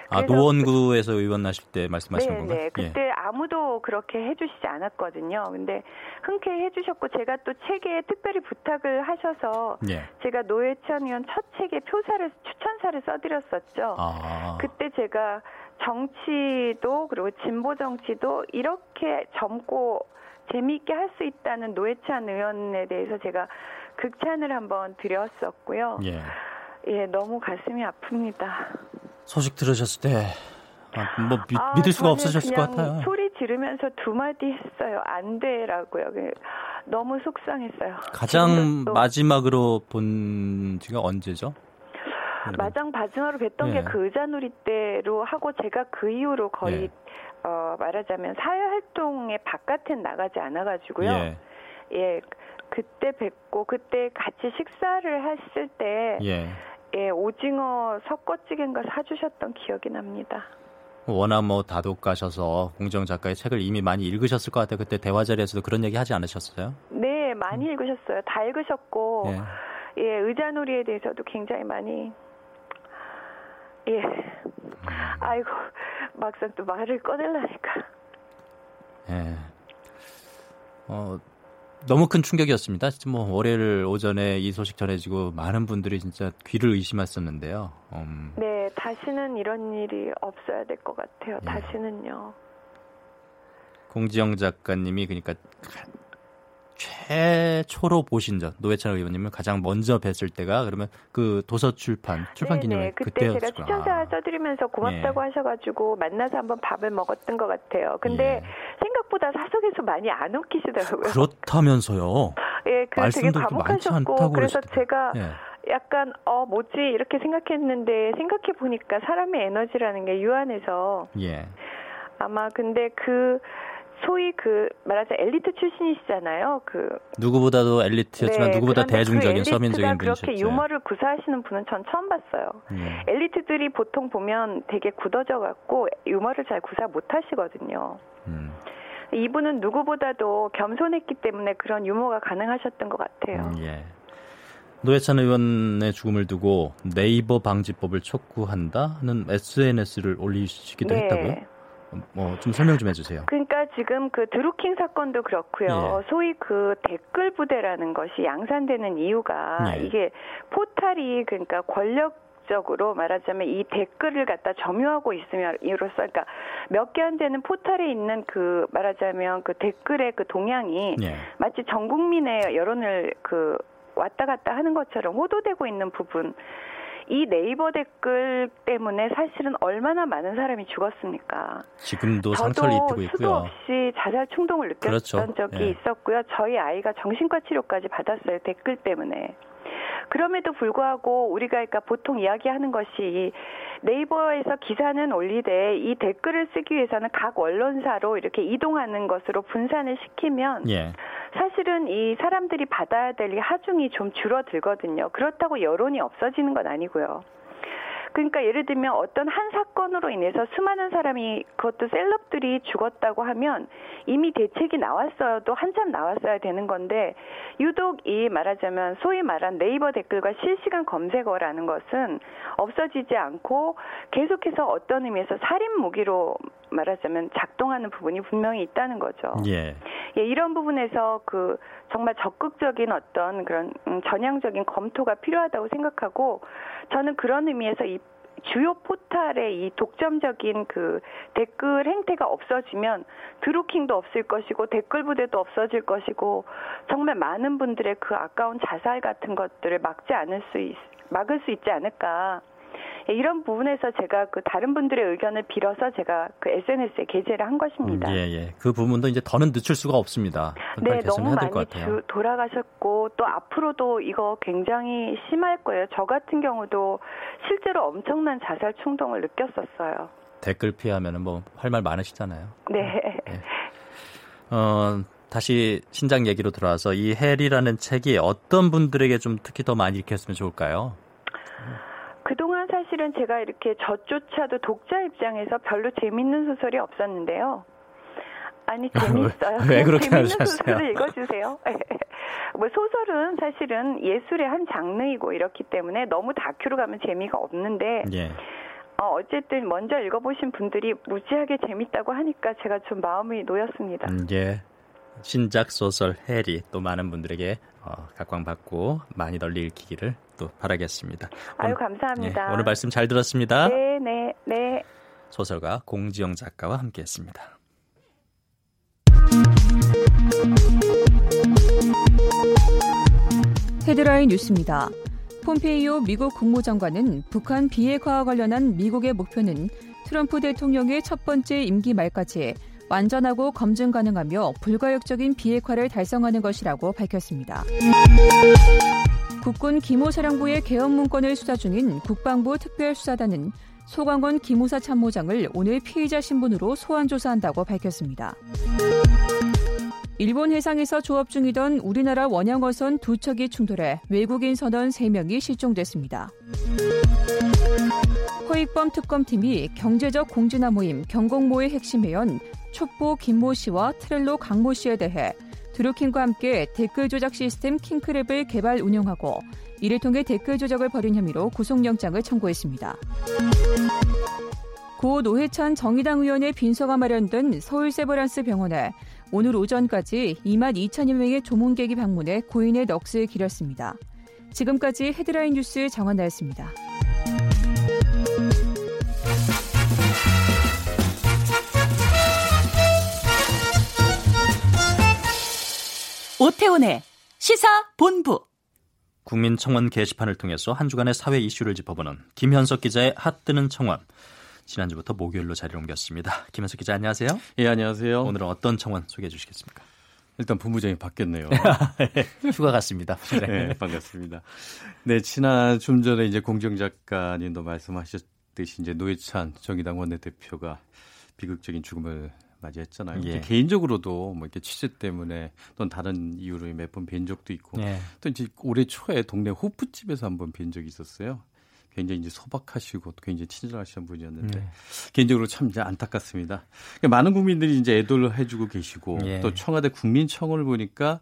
Speaker 2: 아 노원구에서 의원 나실 때 말씀하시는
Speaker 6: 네,
Speaker 2: 건가요?
Speaker 6: 네. 그때 아무도 그렇게 해주시지 않았거든요. 근데 흔쾌히 해주셨고 제가 또 책에 특별히 부탁을 하셔서
Speaker 2: 예. 예.
Speaker 6: 제가 노회찬 의원 첫 책에 표사를 추천사를 써드렸었죠.
Speaker 2: 아.
Speaker 6: 그때 제가 정치도 그리고 진보 정치도 이렇게 젊고 재미있게 할 수 있다는 노회찬 의원에 대해서 제가 극찬을 한번 드렸었고요.
Speaker 2: 예.
Speaker 6: 예, 너무 가슴이 아픕니다.
Speaker 2: 소식 들으셨을 때, 아, 뭐 믿,
Speaker 6: 아,
Speaker 2: 믿을 수가 없으셨을 것 같아요.
Speaker 6: 소리 지르면서 두 마디 했어요. 안 돼라고요. 그, 너무 속상했어요.
Speaker 2: 가장 마지막으로 본 지가 언제죠?
Speaker 6: 마장 마지막으로 뵀던
Speaker 2: 예.
Speaker 6: 게그 의자놀이 때로 하고 제가 그 이후로 거의
Speaker 2: 예.
Speaker 6: 어, 말하자면 사회 활동에 바깥에 나가지 않아가지고요.
Speaker 2: 예.
Speaker 6: 예, 그때 뵙고 그때 같이 식사를 했을 때
Speaker 2: 예.
Speaker 6: 예, 오징어 섞어찌개인가 사주셨던 기억이 납니다.
Speaker 2: 워낙 뭐 다독가셔서 공정 작가의 책을 이미 많이 읽으셨을 것 같아요. 그때 대화 자리에서도 그런 얘기 하지 않으셨어요?
Speaker 6: 네, 많이 읽으셨어요. 다 읽으셨고
Speaker 2: 음. 예.
Speaker 6: 예, 의자놀이에 대해서도 굉장히 많이 예.
Speaker 2: 음.
Speaker 6: 아이고 막상 또 말을 꺼내려니까.
Speaker 2: 예. 어, 너무 큰 충격이었습니다. 진짜 뭐 월요일 오전에 이 소식 전해지고 많은 분들이 진짜 귀를 의심했었는데요. 음,
Speaker 6: 네, 다시는 이런 일이 없어야 될 것 같아요.
Speaker 2: 예.
Speaker 6: 다시는요.
Speaker 2: 공지영 작가님이 그러니까 최초로 보신 전 노회찬 의원님을 가장 먼저 뵀을 때가 그러면 그 도서 출판 출판 기념회
Speaker 6: 네네. 그때 제가
Speaker 2: 그때였구나.
Speaker 6: 추천사 써드리면서 고맙다고
Speaker 2: 예.
Speaker 6: 하셔가지고 만나서 한번 밥을 먹었던 것 같아요. 근데
Speaker 2: 예.
Speaker 6: 생각보다 사석에서 많이 안 웃기시더라고요.
Speaker 2: 그렇다면서요.
Speaker 6: 예, 그 되게 과묵하셨고 그래서
Speaker 2: 그러시더라고요.
Speaker 6: 제가
Speaker 2: 예.
Speaker 6: 약간 어 뭐지 이렇게 생각했는데 생각해 보니까 사람의 에너지라는 게 유한해서
Speaker 2: 예.
Speaker 6: 아마 근데 그 소위 그 말하자 엘리트 출신이시잖아요. 그
Speaker 2: 누구보다도 엘리트였지만
Speaker 6: 네,
Speaker 2: 누구보다
Speaker 6: 그런데
Speaker 2: 대중적인
Speaker 6: 그
Speaker 2: 서민적인 분이셨죠.
Speaker 6: 그렇게 유머를 구사하시는 분은 전 처음 봤어요.
Speaker 2: 예.
Speaker 6: 엘리트들이 보통 보면 되게 굳어져 갖고 유머를 잘 구사 못 하시거든요.
Speaker 2: 음.
Speaker 6: 이분은 누구보다도 겸손했기 때문에 그런 유머가 가능하셨던 것 같아요.
Speaker 2: 음, 예. 노회찬 의원의 죽음을 두고 네이버 방지법을 촉구한다는 SNS를 올리시기도
Speaker 6: 네.
Speaker 2: 했다고요? 뭐 좀 설명 좀 해주세요.
Speaker 6: 그러니까 지금 그 드루킹 사건도 그렇고요.
Speaker 2: 예.
Speaker 6: 소위 그 댓글 부대라는 것이 양산되는 이유가
Speaker 2: 예.
Speaker 6: 이게 포탈이 그러니까 권력 목적으로 말하자면 이 댓글을 갖다 점유하고 있으면 이로써 그러니까 몇 개 안 되는 포털에 있는 그 말하자면 그 댓글의 그 동향이
Speaker 2: 예.
Speaker 6: 마치 전 국민의 여론을 그 왔다 갔다 하는 것처럼 호도되고 있는 부분. 이 네이버 댓글 때문에 사실은 얼마나 많은 사람이 죽었습니까?
Speaker 2: 지금도 상처를 입히고
Speaker 6: 저도 수도
Speaker 2: 있고요.
Speaker 6: 없이 자살 충동을 느꼈던
Speaker 2: 그렇죠.
Speaker 6: 적이
Speaker 2: 예.
Speaker 6: 있었고요. 저희 아이가 정신과 치료까지 받았어요. 댓글 때문에. 그럼에도 불구하고 우리가 그러니까 보통 이야기하는 것이 이 네이버에서 기사는 올리되 이 댓글을 쓰기 위해서는 각 언론사로 이렇게 이동하는 것으로 분산을 시키면
Speaker 2: 예.
Speaker 6: 사실은 이 사람들이 받아야 될이 하중이 좀 줄어들거든요. 그렇다고 여론이 없어지는 건 아니고요. 그러니까 예를 들면 어떤 한 사건으로 인해서 수많은 사람이 그것도 셀럽들이 죽었다고 하면 이미 대책이 나왔어도 한참 나왔어야 되는 건데 유독 이 말하자면 소위 말한 네이버 댓글과 실시간 검색어라는 것은 없어지지 않고 계속해서 어떤 의미에서 살인 무기로 말하자면 작동하는 부분이 분명히 있다는 거죠.
Speaker 2: 예.
Speaker 6: 예, 이런 부분에서 그 정말 적극적인 어떤 그런 음, 전향적인 검토가 필요하다고 생각하고 저는 그런 의미에서 이 주요 포탈의 이 독점적인 그 댓글 행태가 없어지면 드루킹도 없을 것이고 댓글 부대도 없어질 것이고 정말 많은 분들의 그 아까운 자살 같은 것들을 막지 않을 수 있, 막을 수 있지 않을까. 예, 이런 부분에서 제가 그 다른 분들의 의견을 빌어서 제가 그 SNS에 게재를 한 것입니다.
Speaker 2: 음, 예, 예. 그 부분도 이제 더는 늦출 수가 없습니다.
Speaker 6: 네, 너무 많이. 주- 돌아가셨고 또 앞으로도 이거 굉장히 심할 거예요. 저 같은 경우도 실제로 엄청난 자살 충동을 느꼈었어요.
Speaker 2: 댓글 피하면은 뭐할 말 많으시잖아요.
Speaker 6: 네.
Speaker 2: 어, 다시 신작 얘기로 돌아와서 이 헬이라는 책이 어떤 분들에게 좀 특히 더 많이 읽혔으면 좋을까요?
Speaker 6: 사실은 제가 이렇게 저조차도 독자 입장에서 별로 재밌는 소설이 없었는데요. 아니 재밌어요.
Speaker 2: 왜 그렇게
Speaker 6: 재밌는
Speaker 2: 하셨어요?
Speaker 6: 소설을 *laughs* 읽어주세요. *laughs* 뭐 소설은 사실은 예술의 한 장르이고 이렇기 때문에 너무 다큐로 가면 재미가 없는데
Speaker 2: 예.
Speaker 6: 어, 어쨌든 먼저 읽어보신 분들이 무지하게 재밌다고 하니까 제가 좀 마음이 놓였습니다.
Speaker 2: 음, 예. 신작 소설 헬이 또 많은 분들에게 어, 각광받고 많이 널리 읽히기를 또 바라겠습니다.
Speaker 6: 아유
Speaker 2: 오늘-
Speaker 6: 감사합니다.
Speaker 2: 예, 오늘 말씀 잘 들었습니다.
Speaker 6: 네, 네, 네.
Speaker 2: 소설가 공지영 작가와 함께했습니다.
Speaker 7: 헤드라인 뉴스입니다. 폼페이오 미국 국무장관은 북한 비핵화와 관련한 미국의 목표는 트럼프 대통령의 첫 번째 임기 말까지 완전하고 검증 가능하며 불가역적인 비핵화를 달성하는 것이라고 밝혔습니다. 국군 기모사령부의 개헌 문건을 수사 중인 국방부 특별수사단은 소광원 기무사 참모장을 오늘 피의자 신분으로 소환 조사한다고 밝혔습니다. 일본 해상에서 조업 중이던 우리나라 원양어선 두 척이 충돌해 외국인 선원 3명이 실종됐습니다. 허익범 특검팀이 경제적 공진화 모임 경공모의 핵심 회원 촛보 김모 씨와 트렐로 강모 씨에 대해 드루킹과 함께 댓글 조작 시스템 킹크랩을 개발 운영하고 이를 통해 댓글 조작을 벌인 혐의로 구속영장을 청구했습니다. 고 노회찬 정의당 의원의 빈소가 마련된 서울 세브란스 병원에 오늘 오전까지 2만 2천여 명의 조문객이 방문해 고인의 넋을 기렸습니다. 지금까지 헤드라인 뉴스 정한나였습니다.
Speaker 8: 오태훈의 시사본부.
Speaker 2: 국민청원 게시판을 통해서 한 주간의 사회 이슈를 짚어보는 김현석 기자의 핫뜨는 청원. 지난주부터 목요일로 자리를 옮겼습니다. 김현석 기자 안녕하세요.
Speaker 9: 예, 안녕하세요.
Speaker 2: 오늘은 어떤 청원 소개해 주시겠습니까?
Speaker 9: 일단 본부장이 바뀌었네요. *laughs*
Speaker 2: 휴가 갔습니다.
Speaker 9: 네, 반갑습니다. 네, 지난 좀 전에 이제 공정 작가님도 말씀하셨듯이 이제 노회찬 정의당 원내대표가 비극적인 죽음을 맞이했잖아요.
Speaker 2: 예.
Speaker 9: 개인적으로도 뭐 이렇게 취재 때문에 또는 다른 이유로 몇 번 뵌 적도 있고
Speaker 2: 네.
Speaker 9: 또 이제 올해 초에 동네 호프집에서 한번 뵌 적이 있었어요. 굉장히 이제 소박하시고 또 굉장히 친절하신 분이었는데
Speaker 2: 네.
Speaker 9: 개인적으로 참 이제 안타깝습니다. 그러니까 많은 국민들이 이제 애도를 해주고 계시고
Speaker 2: 예.
Speaker 9: 또 청와대 국민청원을 보니까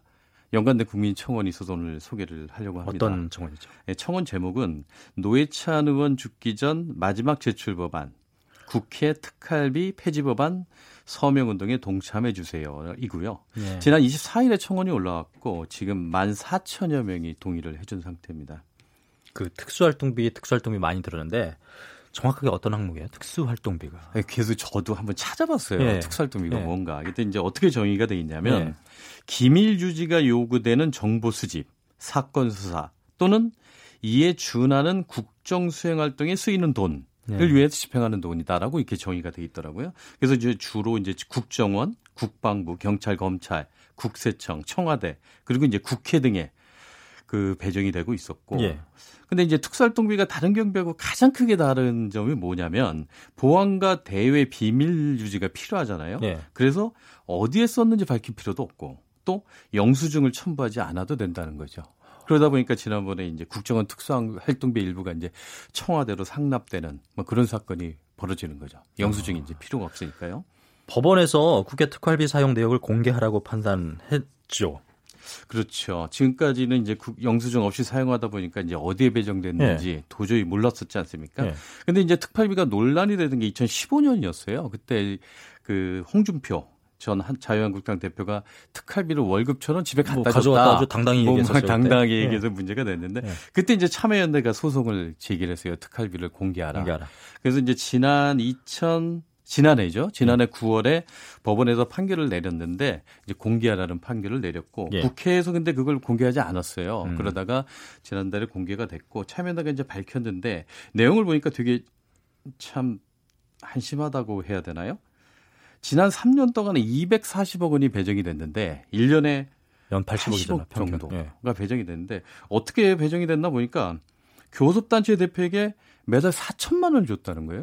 Speaker 9: 연관된 국민청원이 있어서 오늘 소개를 하려고 합니다.
Speaker 2: 어떤 청원이죠?
Speaker 9: 예, 청원 제목은 노회찬 의원 죽기 전 마지막 제출 법안, 국회 특활비 폐지 법안, 서명 운동에 동참해 주세요. 이고요.
Speaker 2: 네.
Speaker 9: 지난 24일에 청원이 올라왔고 지금 14,000여 명이 동의를 해준 상태입니다.
Speaker 2: 그 특수활동비, 특수활동비 많이 들었는데 정확하게 어떤 항목이에요? 특수활동비가.
Speaker 9: 네, 그래서 저도 한번 찾아봤어요. 예. 특수활동비가 예. 뭔가. 그때 이제 어떻게 정의가 돼 있냐면 예. 기밀 유지가 요구되는 정보 수집, 사건 수사 또는 이에 준하는 국정 수행 활동에 쓰이는 돈 을 네. 위해서 집행하는 돈이다라고 이렇게 정의가 돼 있더라고요. 그래서 이제 주로 이제 국정원, 국방부, 경찰, 검찰, 국세청, 청와대 그리고 이제 국회 등에 그 배정이 되고 있었고. 예. 근데 이제 특수활동비가 다른 경비하고 가장 크게 다른 점이 뭐냐면 보안과 대외 비밀 유지가 필요하잖아요. 예. 그래서 어디에 썼는지 밝힐 필요도 없고 또 영수증을 첨부하지 않아도 된다는 거죠. 그러다 보니까 지난번에 이제 국정원 특수활동비 일부가 이제 청와대로 상납되는 뭐 그런 사건이 벌어지는 거죠. 영수증이 이제 필요가 없으니까요.
Speaker 2: 법원에서 국회 특활비 사용 내역을 공개하라고 판단했죠.
Speaker 9: 그렇죠. 지금까지는 이제 영수증 없이 사용하다 보니까 이제 어디에 배정됐는지 네. 도저히 몰랐었지 않습니까? 네. 근데 이제 특활비가 논란이 되는 게 2015년이었어요. 그때 그 홍준표 전 자유한국당 대표가 특활비를 월급처럼 집에 갖다 뭐
Speaker 2: 가져갔다 아주 당당히 뭐 얘기해서
Speaker 9: 당당하게 네. 얘기해서 문제가 됐는데 네. 그때 이제 참여연대가 소송을 제기를 했어요. 특활비를 공개하라. 공개하라. 그래서 이제 지난 2000 지난해죠. 지난해 음. 9월에 법원에서 판결을 내렸는데 이제 공개하라는 판결을 내렸고 예. 국회에서 근데 그걸 공개하지 않았어요. 음. 그러다가 지난달에 공개가 됐고 참여연대가 이제 밝혔는데 내용을 보니까 되게 참 한심하다고 해야 되나요? 지난 3년 동안에 240억 원이 배정이 됐는데 1년에
Speaker 2: 연 80억,
Speaker 9: 80억 정도가 예. 배정이 됐는데 어떻게 배정이 됐나 보니까 교섭단체 대표에게 매달 4천만 원을 줬다는 거예요.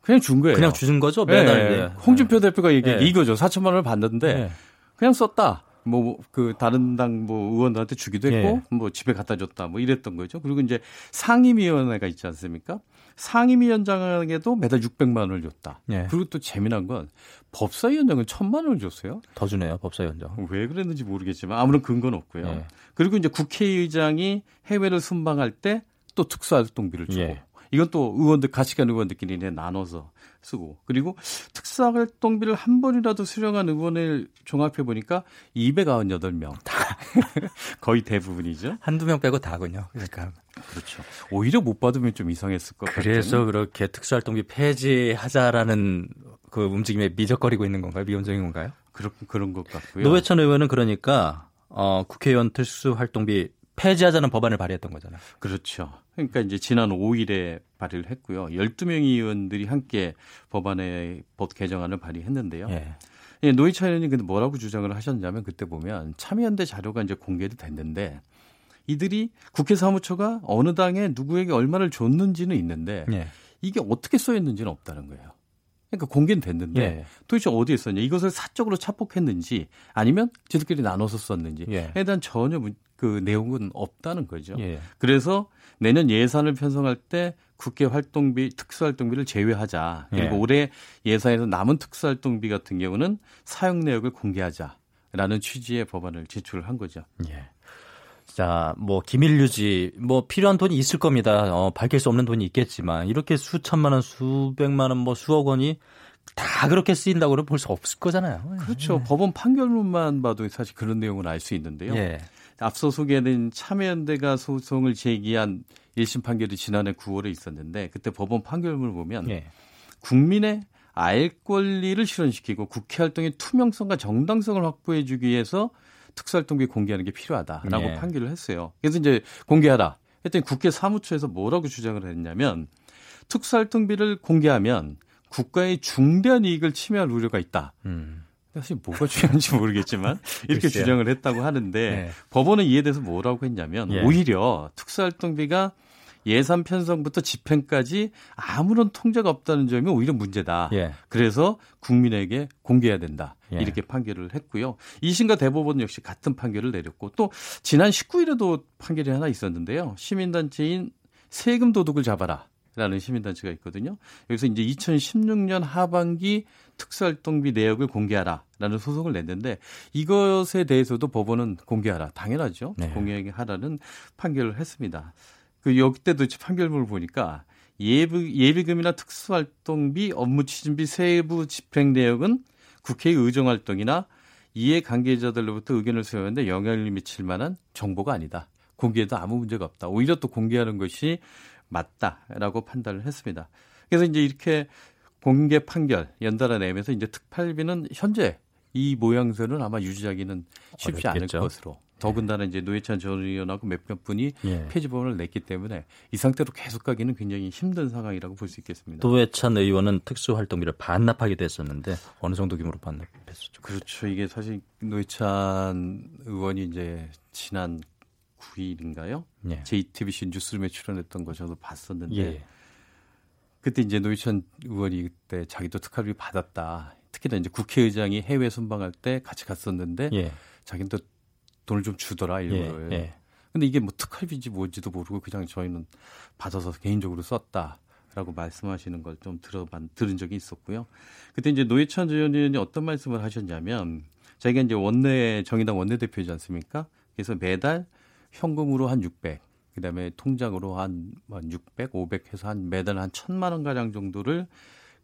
Speaker 9: 그냥 준 거예요.
Speaker 2: 그냥 주는 거죠 매달.
Speaker 9: 네. 네. 홍준표 대표가 얘기해 네. 이거죠. 4천만 원을 받는데 네. 그냥 썼다. 뭐 그 다른 당 뭐 의원들한테 주기도 했고 네. 뭐 집에 갖다 줬다 뭐 이랬던 거죠. 그리고 이제 상임위원회가 있지 않습니까? 상임위원장에게도 매달 600만 원을 줬다. 네. 그리고 또 재미난 건 법사위원장은 1000만 원을 줬어요.
Speaker 2: 더 주네요, 법사위원장.
Speaker 9: 왜 그랬는지 모르겠지만 아무런 근거는 없고요. 네. 그리고 이제 국회의장이 해외를 순방할 때 또 특수활동비를 주고 예. 이건 또 의원들 같이 간 의원들끼리 나눠서 쓰고 그리고 특사활동비를 한 번이라도 수령한 의원을 종합해 보니까 298명 다 *laughs* 거의 대부분이죠.
Speaker 2: 한두 명 빼고 다군요. 그러니까
Speaker 9: 그렇죠. 오히려 못 받으면 좀 이상했을 것
Speaker 2: 같아요. 그래서 같은. 그렇게 특수활동비 폐지하자라는 그 움직임에 미적거리고 있는 건가요? 미온적인 건가요?
Speaker 9: 그런 그런 것 같고요.
Speaker 2: 노회찬 의원은 그러니까 어, 국회의원 특수활동비 폐지하자는 법안을 발의했던 거잖아요.
Speaker 9: 그렇죠. 그러니까 이제 지난 5일에 발의를 했고요. 12명의 의원들이 함께 법안의 법 개정안을 발의했는데요. 예. 예, 노희찬 의원이 근데 뭐라고 주장을 하셨냐면 그때 보면 참여연대 자료가 이제 공개도 됐는데 이들이 국회 사무처가 어느 당에 누구에게 얼마를 줬는지는 있는데 예. 이게 어떻게 써 있는지는 없다는 거예요. 그러니까 공개는 됐는데 예. 도대체 어디에 썼냐 이것을 사적으로 착복했는지 아니면 지들끼리 나눠서 썼는지에 예. 대한 전혀 그 내용은 없다는 거죠. 예. 그래서 내년 예산을 편성할 때 국회 활동비, 특수활동비를 제외하자. 그리고 예. 올해 예산에서 남은 특수활동비 같은 경우는 사용 내역을 공개하자라는 취지의 법안을 제출을 한 거죠. 예.
Speaker 2: 자, 뭐 기밀 유지, 뭐 필요한 돈이 있을 겁니다. 어, 밝힐 수 없는 돈이 있겠지만 이렇게 수천만 원, 수백만 원, 뭐 수억 원이 다 그렇게 쓰인다고는 볼 수 없을 거잖아요.
Speaker 9: 그렇죠. 예. 법원 판결문만 봐도 사실 그런 내용을 알 수 있는데요. 예. 앞서 소개된 참여연대가 소송을 제기한 1심 판결이 지난해 9월에 있었는데 그때 법원 판결문을 보면 예. 국민의 알 권리를 실현시키고 국회 활동의 투명성과 정당성을 확보해 주기 위해서 특수활동비 공개하는 게 필요하다라고 예. 판결을 했어요. 그래서 이제 공개하라. 했더니 국회 사무처에서 뭐라고 주장을 했냐면 특수활동비를 공개하면 국가의 중대한 이익을 침해할 우려가 있다. 음. 사실 뭐가 중요한지 모르겠지만 *laughs* 이렇게 주장을 했다고 하는데 네. 법원은 이에 대해서 뭐라고 했냐면 예. 오히려 특수활동비가 예산 편성부터 집행까지 아무런 통제가 없다는 점이 오히려 문제다. 예. 그래서 국민에게 공개해야 된다. 예. 이렇게 판결을 했고요. 2심과 대법원 역시 같은 판결을 내렸고 또 지난 19일에도 판결이 하나 있었는데요. 시민단체인 세금 도둑을 잡아라. 라는 시민단체가 있거든요. 여기서 이제 2016년 하반기 특수활동비 내역을 공개하라라는 소송을 냈는데 이것에 대해서도 법원은 공개하라 당연하죠. 네. 공개하라는 판결을 했습니다. 그 여기 때도 판결문을 보니까 예비, 예비금이나 특수활동비, 업무 추진비 세부 집행 내역은 국회의 의정활동이나 이해 관계자들로부터 의견을 수여하는데 영향을 미칠 만한 정보가 아니다. 공개해도 아무 문제가 없다. 오히려 또 공개하는 것이 맞다라고 판단을 했습니다. 그래서 이제 이렇게 공개 판결 연달아 내면서 이제 특팔비는 현재 이 모양새는 아마 유지하기는 쉽지 어렵겠죠. 않을 것으로. 더군다나 이제 노회찬 전 의원하고 몇몇 분이 예. 폐지법을 냈기 때문에 이 상태로 계속 가기는 굉장히 힘든 상황이라고 볼 수 있겠습니다.
Speaker 2: 노회찬 의원은 특수활동비를 반납하게 됐었는데 어느 정도 규모로 반납했었죠?
Speaker 9: 그렇죠. 이게 사실 노회찬 의원이 이제 지난 9일인가요? 예. JTBC 뉴스룸에 출연했던 거 저도 봤었는데 예. 그때 이제 노회찬 의원이 그때 자기도 특활비 받았다. 특히나 이제 국회의장이 해외 순방할 때 같이 갔었는데 예. 자기는 또 돈을 좀 주더라 일부러. 예. 예. 근데 이게 뭐 특활비인지 뭔지도 모르고 그냥 저희는 받아서 개인적으로 썼다 라고 말씀하시는 걸 좀 들어 들은 적이 있었고요. 그때 이제 노회찬 전 의원이 어떤 말씀을 하셨냐면 자기가 이제 원내 정의당 원내대표이지 않습니까? 그래서 매달 현금으로 한 600, 그다음에 통장으로 한 600, 500 해서 한 매달 한 1000만 원 가량 정도를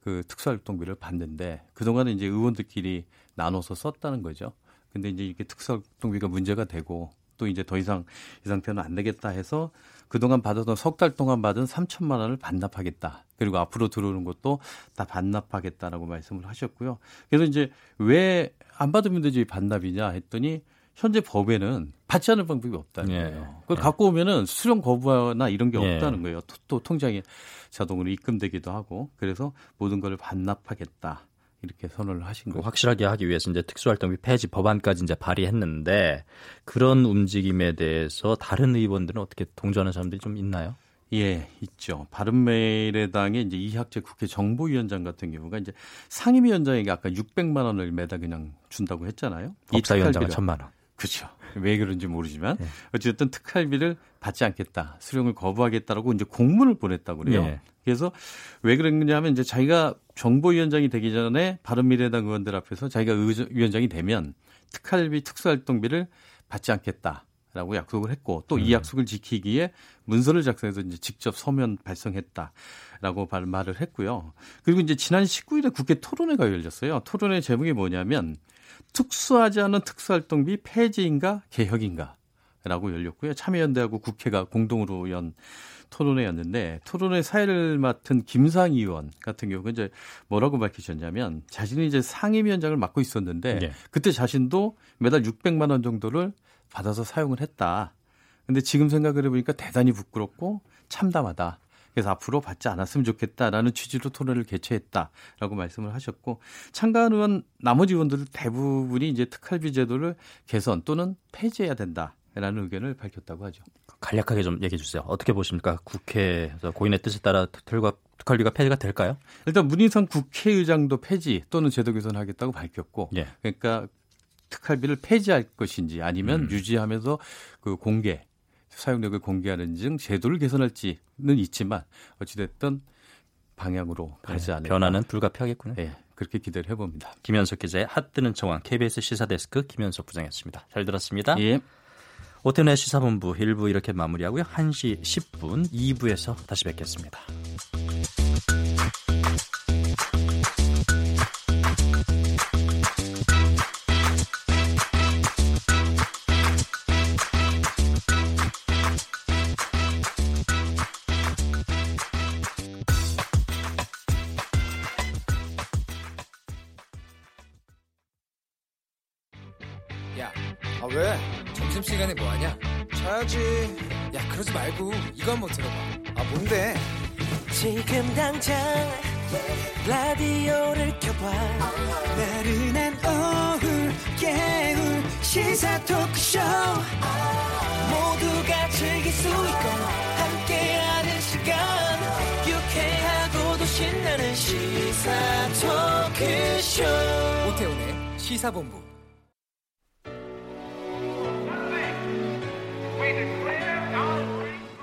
Speaker 9: 그 특수활동비를 받는데 그동안은 이제 의원들끼리 나눠서 썼다는 거죠. 근데 이제 이게 특수활동비가 문제가 되고 또 이제 더 이상 이 상태는 안 되겠다 해서 그동안 받았던 석 달 동안 받은 3천만 원을 반납하겠다. 그리고 앞으로 들어오는 것도 다 반납하겠다라고 말씀을 하셨고요. 그래서 이제 왜 안 받으면 되지 반납이냐 했더니 현재 법에는 받지 않을 방법이 없다는 예. 거예요. 그걸 예. 갖고 오면은 수령 거부나 이런 게 예. 없다는 거예요. 또, 또 통장에 자동으로 입금되기도 하고 그래서 모든 걸 반납하겠다. 이렇게 선언을 하신 거죠.
Speaker 2: 확실하게 하기 위해서 이제 특수활동비 폐지 법안까지 이제 발의했는데 그런 움직임에 대해서 다른 의원들은 어떻게 동조하는 사람들이 좀 있나요?
Speaker 9: 예, 있죠. 바른미래당의 이제 이학재 국회 정보위원장 같은 경우가 이제 상임위원장에게 아까 600만 원을 매달 그냥 준다고 했잖아요.
Speaker 2: 법사위원장은 1000만 원.
Speaker 9: 그렇죠. 왜 그런지 모르지만 네. 어쨌든 특활비를 받지 않겠다, 수령을 거부하겠다라고 이제 공문을 보냈다고 그래요. 네. 그래서 왜 그랬냐면 이제 자기가 정보위원장이 되기 전에 바른미래당 의원들 앞에서 자기가 위원장이 되면 특활비 특수활동비를 받지 않겠다. 라고 약속을 했고 또이 음. 약속을 지키기에 문서를 작성해서 이제 직접 서면 발송했다라고 말을 했고요. 그리고 이제 지난 19일에 국회 토론회가 열렸어요. 토론회 제목이 뭐냐면 특수하지 않은 특수활동비 폐지인가 개혁인가 라고 열렸고요. 참여연대하고 국회가 공동으로 연 토론회였는데 토론회 사회를 맡은 김상 의원 같은 경우가 이제 뭐라고 밝히셨냐면 자신이 이제 상임위원장을 맡고 있었는데 네. 그때 자신도 매달 600만 원 정도를 받아서 사용을 했다. 근데 지금 생각을 해보니까 대단히 부끄럽고 참담하다. 그래서 앞으로 받지 않았으면 좋겠다라는 취지로 토론을 개최했다라고 말씀을 하셨고 참가한 의원 나머지 의원들 대부분이 이제 특활비 제도를 개선 또는 폐지해야 된다 라는 의견을 밝혔다고 하죠.
Speaker 2: 간략하게 좀 얘기해 주세요. 어떻게 보십니까? 국회에서 고인의 뜻에 따라 특활과 특활비가 폐지가 될까요?
Speaker 9: 일단 문희상 국회의장도 폐지 또는 제도 개선하겠다고 밝혔고, 예. 그러니까 특활비를 폐지할 것인지 아니면 음. 유지하면서 그 공개 사용력을 공개하는 등 제도를 개선할지는 있지만 어찌됐든 방향으로 가지 네, 않을까.
Speaker 2: 변화는 불가피하겠군요.
Speaker 9: 네, 그렇게 기대를 해봅니다.
Speaker 2: 김현석 기자의 핫뜨는 정황 KBS 시사데스크 김현석 부장이었습니다. 잘 들었습니다.
Speaker 9: 예.
Speaker 2: 오태훈의 시사본부 1부 이렇게 마무리하고요. 1시 10분 2부에서 다시 뵙겠습니다.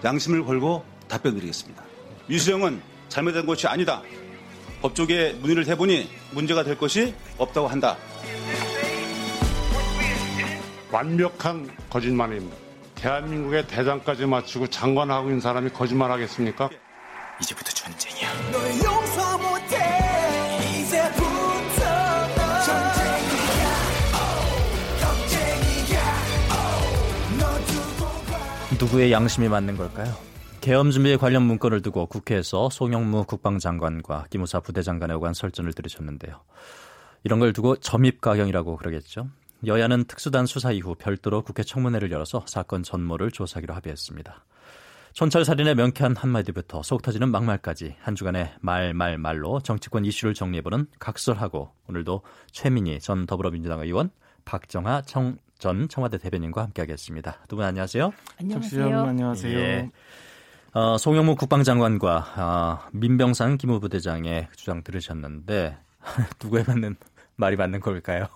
Speaker 10: 양심을 걸고 답변드리겠습니다. 유수영은 잘못된 것이 아니다. 법조계 문의를 해보니 문제가 될 것이 없다고 한다.
Speaker 11: 완벽한 거짓말입니다. 대한민국의 대장까지 맞추고 장관하고 있는 사람이 거짓말하겠습니까?
Speaker 12: 이제부터 전쟁이야.
Speaker 2: 누구의 양심이 맞는 걸까요? 계엄 준비에 관련 문건을 두고 국회에서 송영무 국방장관과 기무사 부대장관에 오간 설전을 들으셨는데요. 이런 걸 두고 점입 가경이라고 그러겠죠. 여야는 특수단 수사 이후 별도로 국회 청문회를 열어서 사건 전모를 조사하기로 합의했습니다. 촌철살인의 명쾌한 한마디부터 속 터지는 막말까지 한 주간의 말 말 말로 말, 말로 정치권 이슈를 정리해보는 각설하고 오늘도 최민희 전 더불어민주당 의원, 박정하 청, 전 청와대 대변인과 함께하겠습니다. 두 분 안녕하세요.
Speaker 13: 안녕하세요. 안녕하세요. 예.
Speaker 2: 어, 송영무 국방장관과 어, 민병산 기무부대장의 주장 들으셨는데 *laughs* 누구에 맞는 *laughs* 말이 맞는 걸까요?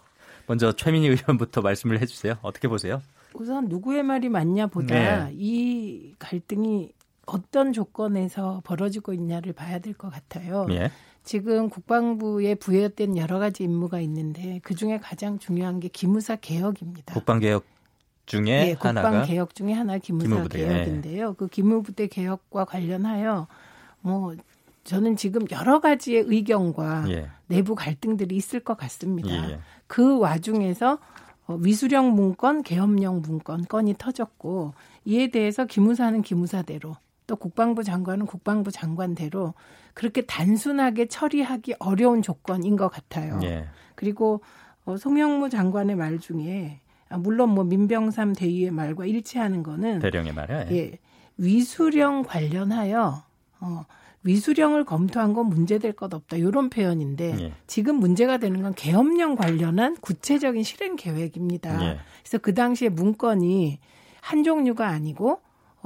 Speaker 2: 먼저 최민희 의원부터 말씀을 해주세요. 어떻게 보세요?
Speaker 13: 우선 누구의 말이 맞냐보다 네. 이 갈등이 어떤 조건에서 벌어지고 있냐를 봐야 될 것 같아요. 예. 지금 국방부에 부여된 여러 가지 임무가 있는데 그 중에 가장 중요한 게 기무사 개혁입니다.
Speaker 2: 국방 개혁 중에 네,
Speaker 13: 하나가 국방 개혁 중에 하나 기무사 기무부대. 개혁인데요. 예. 그 기무부대 개혁과 관련하여 뭐 저는 지금 여러 가지의 의견과 예. 내부 갈등들이 있을 것 같습니다. 예. 그 와중에서 어, 위수령 문건, 계엄령 문건 건이 터졌고 이에 대해서 기무사는 기무사대로 또 국방부 장관은 국방부 장관대로 그렇게 단순하게 처리하기 어려운 조건인 것 같아요. 예. 그리고 어, 송영무 장관의 말 중에 아, 물론 뭐 민병삼 대위의 말과 일치하는 거는
Speaker 2: 대령의 말이야.
Speaker 13: 예. 예. 위수령 관련하여 어 위수령을 검토한 건 문제될 것 없다. 이런 표현인데 예. 지금 문제가 되는 건 계엄령 관련한 구체적인 실행 계획입니다. 예. 그래서 그 당시에 문건이 한 종류가 아니고 어,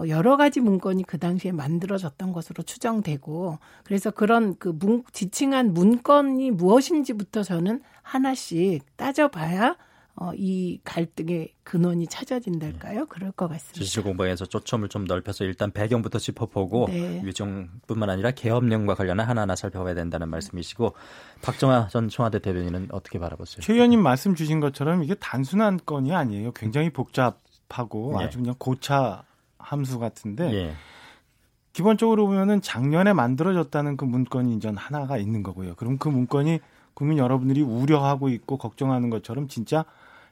Speaker 13: 여러 가지 문건이 그 당시에 만들어졌던 것으로 추정되고 그래서 그런 그 문, 지칭한 문건이 무엇인지부터 저는 하나씩 따져봐야 어, 이 갈등의 근원이 찾아진달까요? 네. 그럴 것 같습니다.
Speaker 2: 지질 공방에서 초점을 좀 넓혀서 일단 배경부터 짚어보고 네. 유정뿐만 아니라 개업령과 관련한 하나하나 살펴봐야 된다는 말씀이시고 박정아 전 청와대 대변인은 어떻게 바라보세요?
Speaker 14: 최 의원님 말씀 주신 것처럼 이게 단순한 건이 아니에요. 굉장히 복잡하고 네. 아주 그냥 고차 함수 같은데 예. 기본적으로 보면은 작년에 만들어졌다는 그 문건이 이전 하나가 있는 거고요. 그럼 그 문건이 국민 여러분들이 우려하고 있고 걱정하는 것처럼 진짜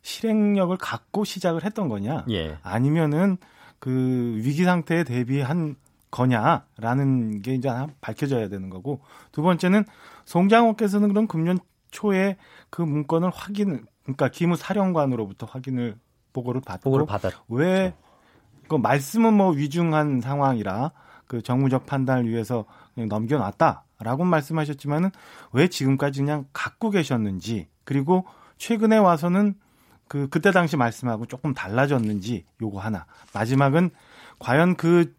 Speaker 14: 실행력을 갖고 시작을 했던 거냐? 예. 아니면은 그 위기 상태에 대비한 거냐라는 게 이제 밝혀져야 되는 거고 두 번째는 송장호께서는 그럼 금년 초에 그 문건을 확인 그러니까 기무 사령관으로부터 확인을 보고를 받고 보고를 왜 그 말씀은 뭐 위중한 상황이라 그 정무적 판단을 위해서 넘겨놨다라고 말씀하셨지만은 왜 지금까지 그냥 갖고 계셨는지 그리고 최근에 와서는 그 그때 당시 말씀하고 조금 달라졌는지 요거 하나. 마지막은 과연 그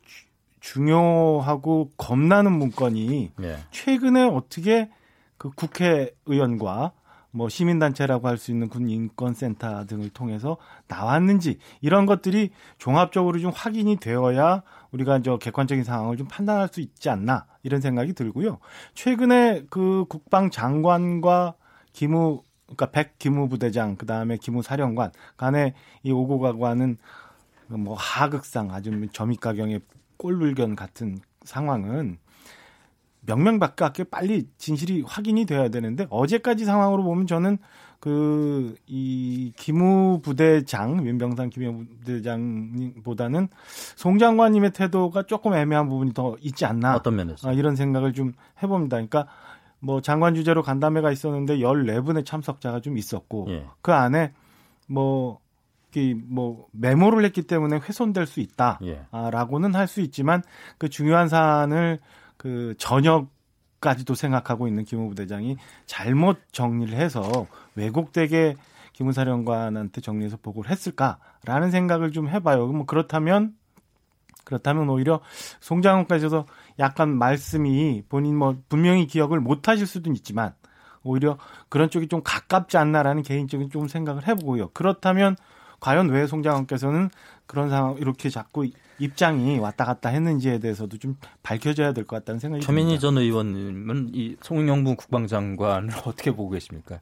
Speaker 14: 중요하고 겁나는 문건이 네. 최근에 어떻게 그 국회의원과 뭐 시민단체라고 할 수 있는 군 인권센터 등을 통해서 나왔는지 이런 것들이 종합적으로 좀 확인이 되어야 우리가 저 객관적인 상황을 좀 판단할 수 있지 않나 이런 생각이 들고요. 최근에 그 국방장관과 기무 그러니까 백 기무부대장 그다음에 기무사령관 간에 이 오고 가고 하는 뭐 하극상 아주 점입가경의 꼴불견 같은 상황은 명명백백하게 빨리 진실이 확인이 돼야 되는데 어제까지 상황으로 보면 저는 그이 기무 부대장 민병상 기무 부대장보다는 송 장관님의 태도가 조금 애매한 부분이 더 있지 않나
Speaker 2: 어떤 면에서
Speaker 14: 아, 이런 생각을 좀 해봅니다. 그러니까 뭐 장관 주재로 간담회가 있었는데 14분의 참석자가 좀 있었고 예. 그 안에 뭐, 뭐 메모를 했기 때문에 훼손될 수 있다 라고는 예. 할수 있지만 그 중요한 사안을 그 저녁까지도 생각하고 있는 김호 부대장이 잘못 정리를 해서 왜곡되게 김무사령관한테 정리해서 보고를 했을까라는 생각을 좀 해봐요. 뭐 그렇다면 그렇다면 오히려 송장훈까지도 약간 말씀이 본인 뭐 분명히 기억을 못 하실 수도 있지만 오히려 그런 쪽이 좀 가깝지 않나라는 개인적인 좀 생각을 해보고요. 그렇다면 과연 왜 송장훈께서는 그런 상황 이렇게 자꾸 입장이 왔다 갔다 했는지에 대해서도 좀 밝혀져야 될 것 같다는 생각이
Speaker 2: 듭니다. 최민희 전 의원님은 이 송영무 국방장관을 *laughs* 어떻게 보고 계십니까?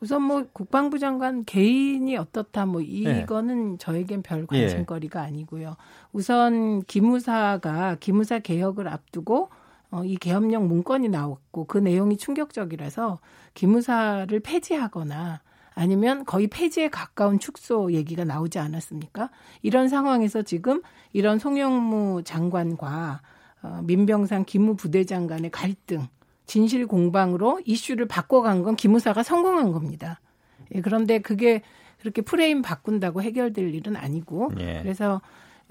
Speaker 13: 우선 뭐 국방부 장관 개인이 어떻다 뭐 이거는 네. 저에겐 별 관심거리가 예. 아니고요. 우선 기무사가 기무사 개혁을 앞두고 어, 이 계엄령 문건이 나왔고 그 내용이 충격적이라서 기무사를 폐지하거나 아니면 거의 폐지에 가까운 축소 얘기가 나오지 않았습니까? 이런 상황에서 지금 이런 송영무 장관과 어, 민병상 기무 부대장 간의 갈등, 진실 공방으로 이슈를 바꿔간 건 기무사가 성공한 겁니다. 예, 그런데 그게 그렇게 프레임 바꾼다고 해결될 일은 아니고 예. 그래서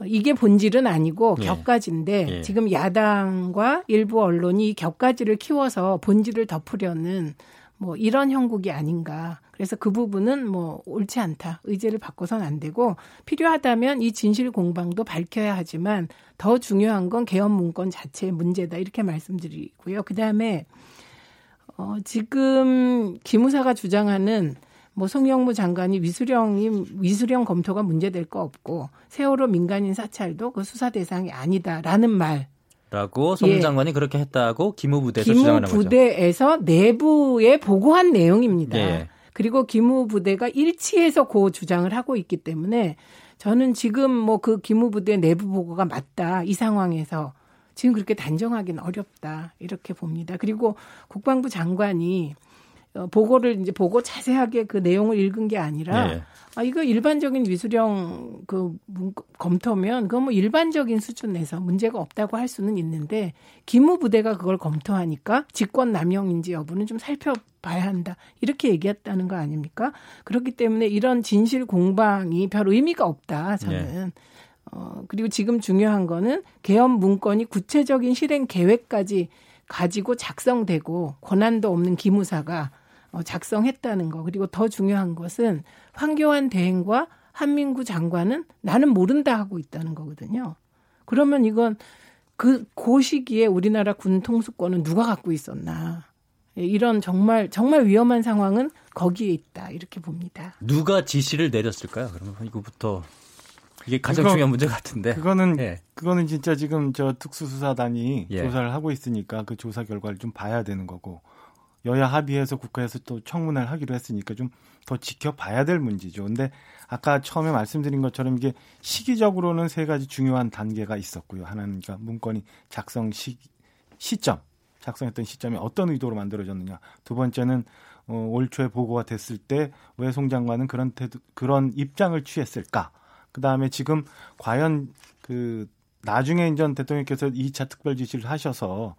Speaker 13: 이게 본질은 아니고 예. 격가지인데 예. 지금 야당과 일부 언론이 격가지를 키워서 본질을 덮으려는 뭐 이런 형국이 아닌가. 그래서 그 부분은 뭐 옳지 않다. 의제를 바꿔선 안 되고 필요하다면 이 진실 공방도 밝혀야 하지만 더 중요한 건 개헌 문건 자체의 문제다. 이렇게 말씀드리고요. 그다음에 어 지금 기무사가 주장하는 뭐 송영무 장관이 위수령이 위수령 검토가 문제될 거 없고 세월호 민간인 사찰도 그 수사 대상이 아니다라는 말
Speaker 2: 라고 송 예. 장관이 그렇게 했다고 기무부대에서 주장하는
Speaker 13: 거죠. 기무부대에서 내부에 보고한 내용입니다. 예. 그리고 기무부대가 일치해서 그 주장을 하고 있기 때문에 저는 지금 뭐 그 기무부대 내부 보고가 맞다 이 상황에서 지금 그렇게 단정하기는 어렵다 이렇게 봅니다. 그리고 국방부 장관이 어, 보고를 이제 보고 자세하게 그 내용을 읽은 게 아니라 네. 아 이거 일반적인 위수령 그 검토면 그건 뭐 일반적인 수준에서 문제가 없다고 할 수는 있는데 기무부대가 그걸 검토하니까 직권 남용인지 여부는 좀 살펴봐야 한다 이렇게 얘기했다는 거 아닙니까? 그렇기 때문에 이런 진실 공방이 별 의미가 없다 저는. 네. 어 그리고 지금 중요한 거는 개헌 문건이 구체적인 실행 계획까지 가지고 작성되고 권한도 없는 기무사가 어, 작성했다는 거. 그리고 더 중요한 것은 황교안 대행과 한민구 장관은 나는 모른다 하고 있다는 거거든요. 그러면 이건 그, 그 시기에 우리나라 군 통수권은 누가 갖고 있었나. 예, 이런 정말, 정말 위험한 상황은 거기에 있다. 이렇게 봅니다.
Speaker 2: 누가 지시를 내렸을까요? 그러면 이거부터. 이게 가장 그거, 중요한 문제 같은데.
Speaker 14: 그거는, 예. 그거는 진짜 지금 저 특수수사단이 예. 조사를 하고 있으니까 그 조사 결과를 좀 봐야 되는 거고. 여야 합의해서 국회에서 또 청문회를 하기로 했으니까 좀 더 지켜봐야 될 문제죠. 근데 아까 처음에 말씀드린 것처럼 이게 시기적으로는 세 가지 중요한 단계가 있었고요. 하나는 그러니까 문건이 작성 시, 시점, 작성했던 시점이 어떤 의도로 만들어졌느냐. 두 번째는 어, 올 초에 보고가 됐을 때 왜 송 장관은 그런 태도, 그런 입장을 취했을까? 그 다음에 지금 과연 그 나중에 이제 대통령께서 2차 특별 지시를 하셔서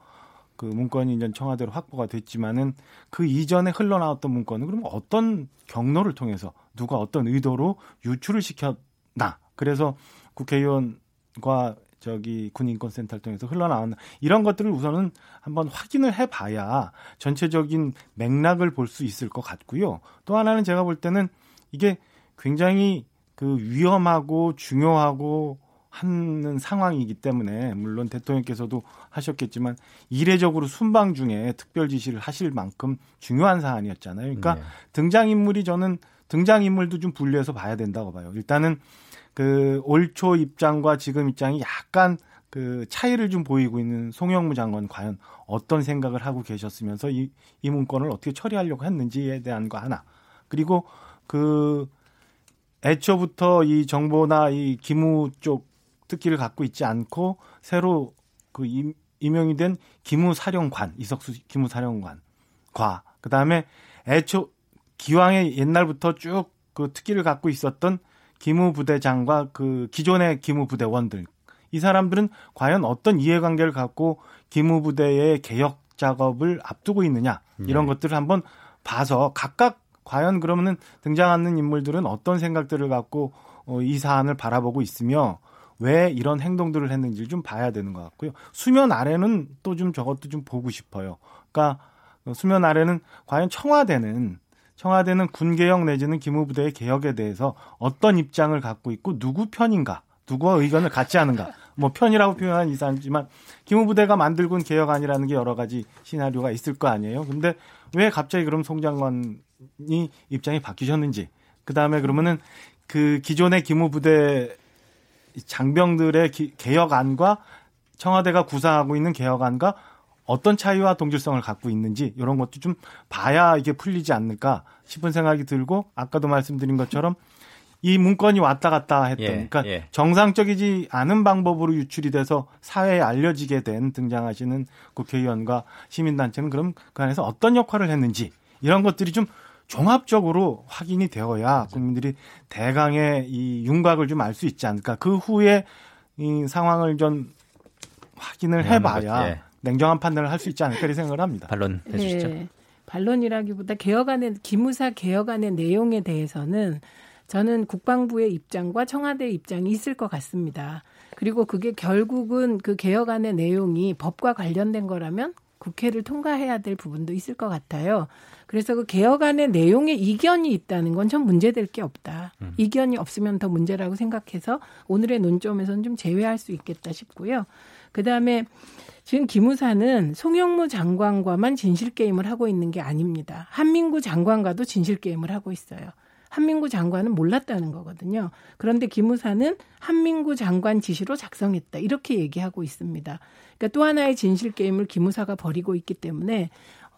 Speaker 14: 그 문건이 이제 청와대로 확보가 됐지만은 그 이전에 흘러나왔던 문건은 그럼 어떤 경로를 통해서 누가 어떤 의도로 유출을 시켰나 그래서 국회의원과 저기 군인권센터를 통해서 흘러나왔나 이런 것들을 우선은 한번 확인을 해봐야 전체적인 맥락을 볼 수 있을 것 같고요. 또 하나는 제가 볼 때는 이게 굉장히 그 위험하고 중요하고 하는 상황이기 때문에 물론 대통령께서도 하셨겠지만 이례적으로 순방 중에 특별 지시를 하실 만큼 중요한 사안이었잖아요. 그러니까 네. 등장 인물이 저는 등장 인물도 좀 분류해서 봐야 된다고 봐요. 일단은 그 올 초 입장과 지금 입장이 약간 그 차이를 좀 보이고 있는 송영무 장관 과연 어떤 생각을 하고 계셨으면서 이, 이 문건을 어떻게 처리하려고 했는지에 대한 거 하나. 그리고 그 애초부터 이 정보나 이 기무 쪽 특기를 갖고 있지 않고 새로 그 임, 임명이 된 기무사령관 이석수 기무사령관 과 그 다음에 애초 기왕의 옛날부터 쭉 그 특기를 갖고 있었던 기무부대장과 그 기존의 기무부대원들 이 사람들은 과연 어떤 이해관계를 갖고 기무부대의 개혁 작업을 앞두고 있느냐 이런 네. 것들을 한번 봐서 각각 과연 그러면은 등장하는 인물들은 어떤 생각들을 갖고 어, 이 사안을 바라보고 있으며 왜 이런 행동들을 했는지 좀 봐야 되는 것 같고요. 수면 아래는 또 좀 저것도 좀 보고 싶어요. 그러니까 수면 아래는 과연 청와대는 청와대는 군개혁 내지는 기무부대의 개혁에 대해서 어떤 입장을 갖고 있고 누구 편인가, 누구와 의견을 같이 하는가. 뭐 편이라고 표현한 이상이지만 기무부대가 만들군 개혁안이라는 게 여러 가지 시나리오가 있을 거 아니에요. 근데 왜 갑자기 그럼 송 장관이 입장이 바뀌셨는지, 그 다음에 그러면은 그 기존의 기무부대 장병들의 기, 개혁안과 청와대가 구상하고 있는 개혁안과 어떤 차이와 동질성을 갖고 있는지 이런 것도 좀 봐야 이게 풀리지 않을까 싶은 생각이 들고 아까도 말씀드린 것처럼 이 문건이 왔다 갔다 했던 예, 그러니까 예. 정상적이지 않은 방법으로 유출이 돼서 사회에 알려지게 된 등장하시는 국회의원과 시민단체는 그럼 그 안에서 어떤 역할을 했는지 이런 것들이 좀 종합적으로 확인이 되어야 국민들이 대강의 이 윤곽을 좀 알 수 있지 않을까. 그 후에 이 상황을 좀 확인을 해봐야 예. 냉정한 판단을 할 수 있지 않을까 생각을 합니다.
Speaker 2: 반론 해주시죠. 네.
Speaker 13: 반론이라기보다 개혁안의 기무사 개혁안의 내용에 대해서는 저는 국방부의 입장과 청와대의 입장이 있을 것 같습니다. 그리고 그게 결국은 그 개혁안의 내용이 법과 관련된 거라면 국회를 통과해야 될 부분도 있을 것 같아요. 그래서 그 개혁안의 내용에 이견이 있다는 건좀 문제될 게 없다. 음. 이견이 없으면 더 문제라고 생각해서 오늘의 논점에서는 좀 제외할 수 있겠다 싶고요. 그 다음에 지금 기무사는 송영무 장관과만 진실 게임을 하고 있는 게 아닙니다. 한민구 장관과도 진실 게임을 하고 있어요. 한민구 장관은 몰랐다는 거거든요. 그런데 기무사는 한민구 장관 지시로 작성했다. 이렇게 얘기하고 있습니다. 그러니까 또 하나의 진실 게임을 기무사가 벌이고 있기 때문에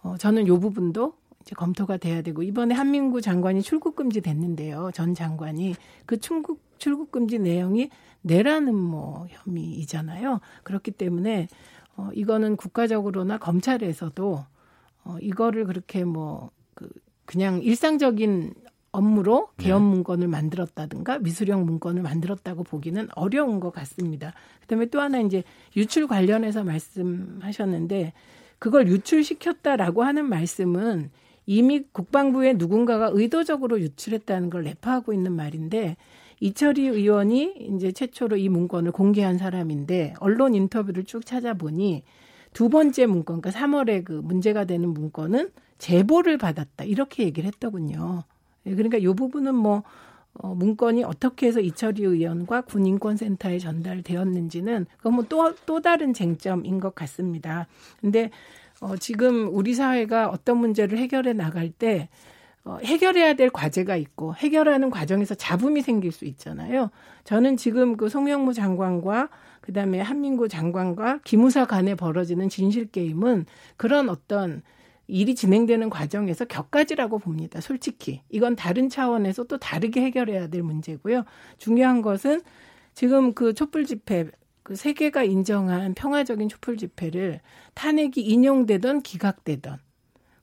Speaker 13: 어, 저는 요 부분도 이제 검토가 돼야 되고 이번에 한민구 장관이 출국 금지 됐는데요. 전 장관이 그 출국 출국 금지 내용이 내라는 뭐 혐의이잖아요. 그렇기 때문에 어 이거는 국가적으로나 검찰에서도 어 이거를 그렇게 뭐 그 그냥 일상적인 업무로 네. 문건을 만들었다든가 미수령 문건을 만들었다고 보기는 어려운 것 같습니다. 그다음에 또 하나 이제 유출 관련해서 말씀하셨는데 그걸 유출시켰다라고 하는 말씀은 이미 국방부에 누군가가 의도적으로 유출했다는 걸 내포하고 있는 말인데 이철희 의원이 이제 최초로 이 문건을 공개한 사람인데 언론 인터뷰를 쭉 찾아보니 두 번째 문건, 그러니까 3월에 그 문제가 되는 문건은 제보를 받았다 이렇게 얘기를 했더군요. 예, 그러니까 이 부분은 뭐 어, 문건이 어떻게 해서 이철희 의원과 군인권센터에 전달되었는지는 그건 뭐또또 또 다른 쟁점인 것 같습니다. 근데 어, 지금 우리 사회가 어떤 문제를 해결해 나갈 때 어, 해결해야 될 과제가 있고 해결하는 과정에서 잡음이 생길 수 있잖아요. 저는 지금 그 송영무 장관과 그다음에 한민구 장관과 기무사 간에 벌어지는 진실 게임은 그런 어떤 일이 진행되는 과정에서 격가지라고 봅니다. 솔직히. 이건 다른 차원에서 또 다르게 해결해야 될 문제고요. 중요한 것은 지금 그 촛불 집회 그 세계가 인정한 평화적인 촛불 집회를 탄핵이 인용되던 기각되던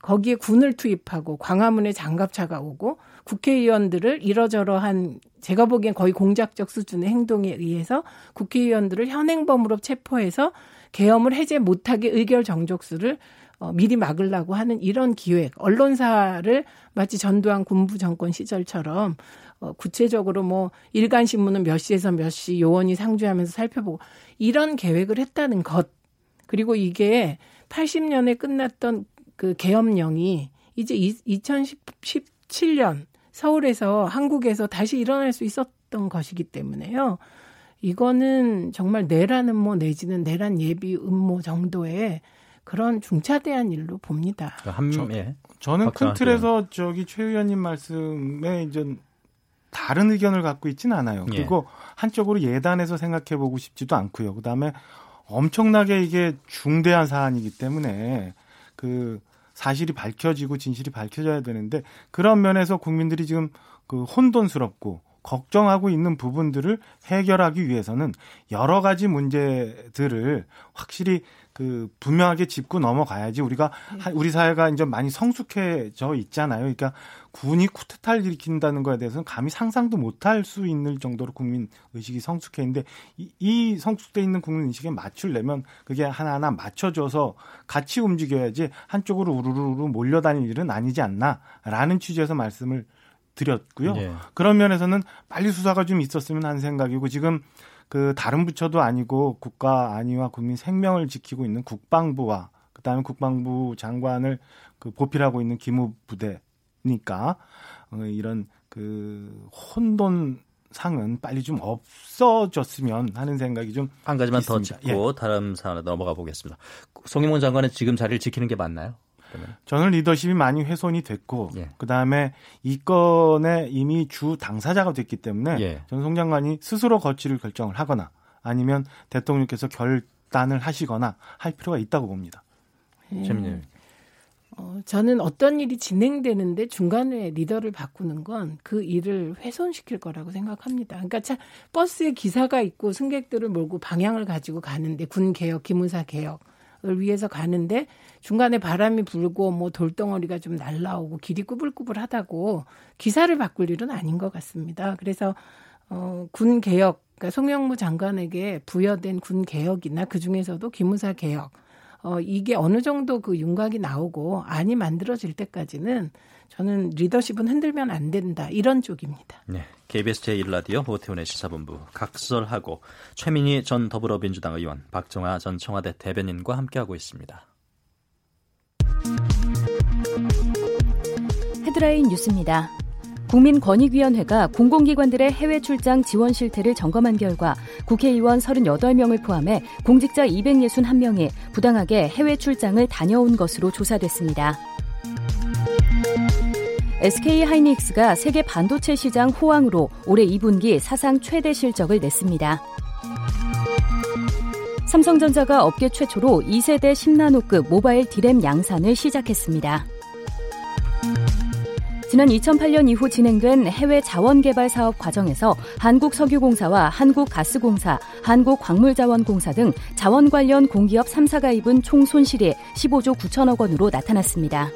Speaker 13: 거기에 군을 투입하고 광화문에 장갑차가 오고 국회의원들을 이러저러한 제가 보기엔 거의 공작적 수준의 행동에 의해서 국회의원들을 현행범으로 체포해서 계엄을 해제 못하게 의결 정족수를 어, 미리 막으려고 하는 이런 기획, 언론사를 마치 전두환 군부 정권 시절처럼 어, 구체적으로 뭐 일간 신문은 몇 시에서 몇 시 요원이 상주하면서 살펴보고 이런 계획을 했다는 것. 그리고 이게 80년에 끝났던 그 계엄령이 이제 2017년 서울에서 한국에서 다시 일어날 수 있었던 것이기 때문에요. 이거는 정말 내라는 뭐 내지는 내란 예비 음모 정도의 그런 중차대한 일로 봅니다.
Speaker 14: 한, 저, 예. 저는 큰 틀에서 저기 최 의원님 말씀에 이제 다른 의견을 갖고 있지는 않아요. 예. 그리고 한쪽으로 예단해서 생각해 보고 싶지도 않고요. 그다음에 엄청나게 이게 중대한 사안이기 때문에 그 사실이 밝혀지고 진실이 밝혀져야 되는데 그런 면에서 국민들이 지금 그 혼돈스럽고 걱정하고 있는 부분들을 해결하기 위해서는 여러 가지 문제들을 확실히 그 분명하게 짚고 넘어가야지 우리가 네. 우리 사회가 이제 많이 성숙해져 있잖아요. 그러니까 군이 쿠데타를 일으킨다는 거에 대해서는 감히 상상도 못할 수 있는 정도로 국민 의식이 성숙해 있는데 이, 이 성숙돼 있는 국민 의식에 맞추려면 그게 하나하나 맞춰줘서 같이 움직여야지 한쪽으로 우르르르 몰려다닐 일은 아니지 않나라는 취지에서 말씀을 드렸고요. 네. 그런 면에서는 빨리 수사가 좀 있었으면 하는 생각이고 지금 그 다른 부처도 아니고 국가 안위와 국민 생명을 지키고 있는 국방부와 그다음에 국방부 장관을 그 보필하고 있는 기무부대니까 어, 이런 그 혼돈 상은 빨리 좀 없어졌으면 하는 생각이 좀
Speaker 2: 한 가지만 있습니다. 더 짚고 예. 다른 사안으로 넘어가 보겠습니다. 송영문 장관은 지금 자리를 지키는 게 맞나요?
Speaker 14: 저는 리더십이 많이 훼손이 됐고 예. 그다음에 이 건에 이미 주 당사자가 됐기 때문에 예. 전송 장관이 스스로 거취를 결정을 하거나 아니면 대통령께서 결단을 하시거나 할 필요가 있다고 봅니다.
Speaker 2: 재민님.
Speaker 13: 어, 저는 어떤 일이 진행되는데 중간에 리더를 바꾸는 건 그 일을 훼손시킬 거라고 생각합니다. 그러니까 차, 버스에 기사가 있고 승객들을 몰고 방향을 가지고 가는데 군 개혁, 기무사 개혁 위해서 가는데 중간에 바람이 불고 뭐 돌덩어리가 좀 날라오고 길이 꾸불꾸불하다고 기사를 바꿀 일은 아닌 것 같습니다. 그래서 어, 군 개혁, 그러니까 송영무 장관에게 부여된 군 개혁이나 그 중에서도 기무사 개혁, 어, 이게 어느 정도 그 윤곽이 나오고 안이 만들어질 때까지는 저는 리더십은 흔들면 안 된다. 이런 쪽입니다.
Speaker 2: 네. KBS 제1라디오 오태훈의 시사본부 각설하고 최민희 전 더불어민주당 의원, 박정아 전 청와대 대변인과 함께하고 있습니다.
Speaker 15: 헤드라인 뉴스입니다. 국민권익위원회가 공공기관들의 해외 출장 지원 실태를 점검한 결과 국회의원 38명을 포함해 공직자 261명이 부당하게 해외 출장을 다녀온 것으로 조사됐습니다. SK 하이닉스가 세계 반도체 시장 호황으로 올해 2분기 사상 최대 실적을 냈습니다. 삼성전자가 업계 최초로 2세대 10나노급 모바일 디램 양산을 시작했습니다. 지난 2008년 이후 진행된 해외 자원개발 사업 과정에서 한국석유공사와 한국가스공사, 한국광물자원공사 등 자원 관련 공기업 3사가 입은 총 손실이 15조 9천억 원으로 나타났습니다.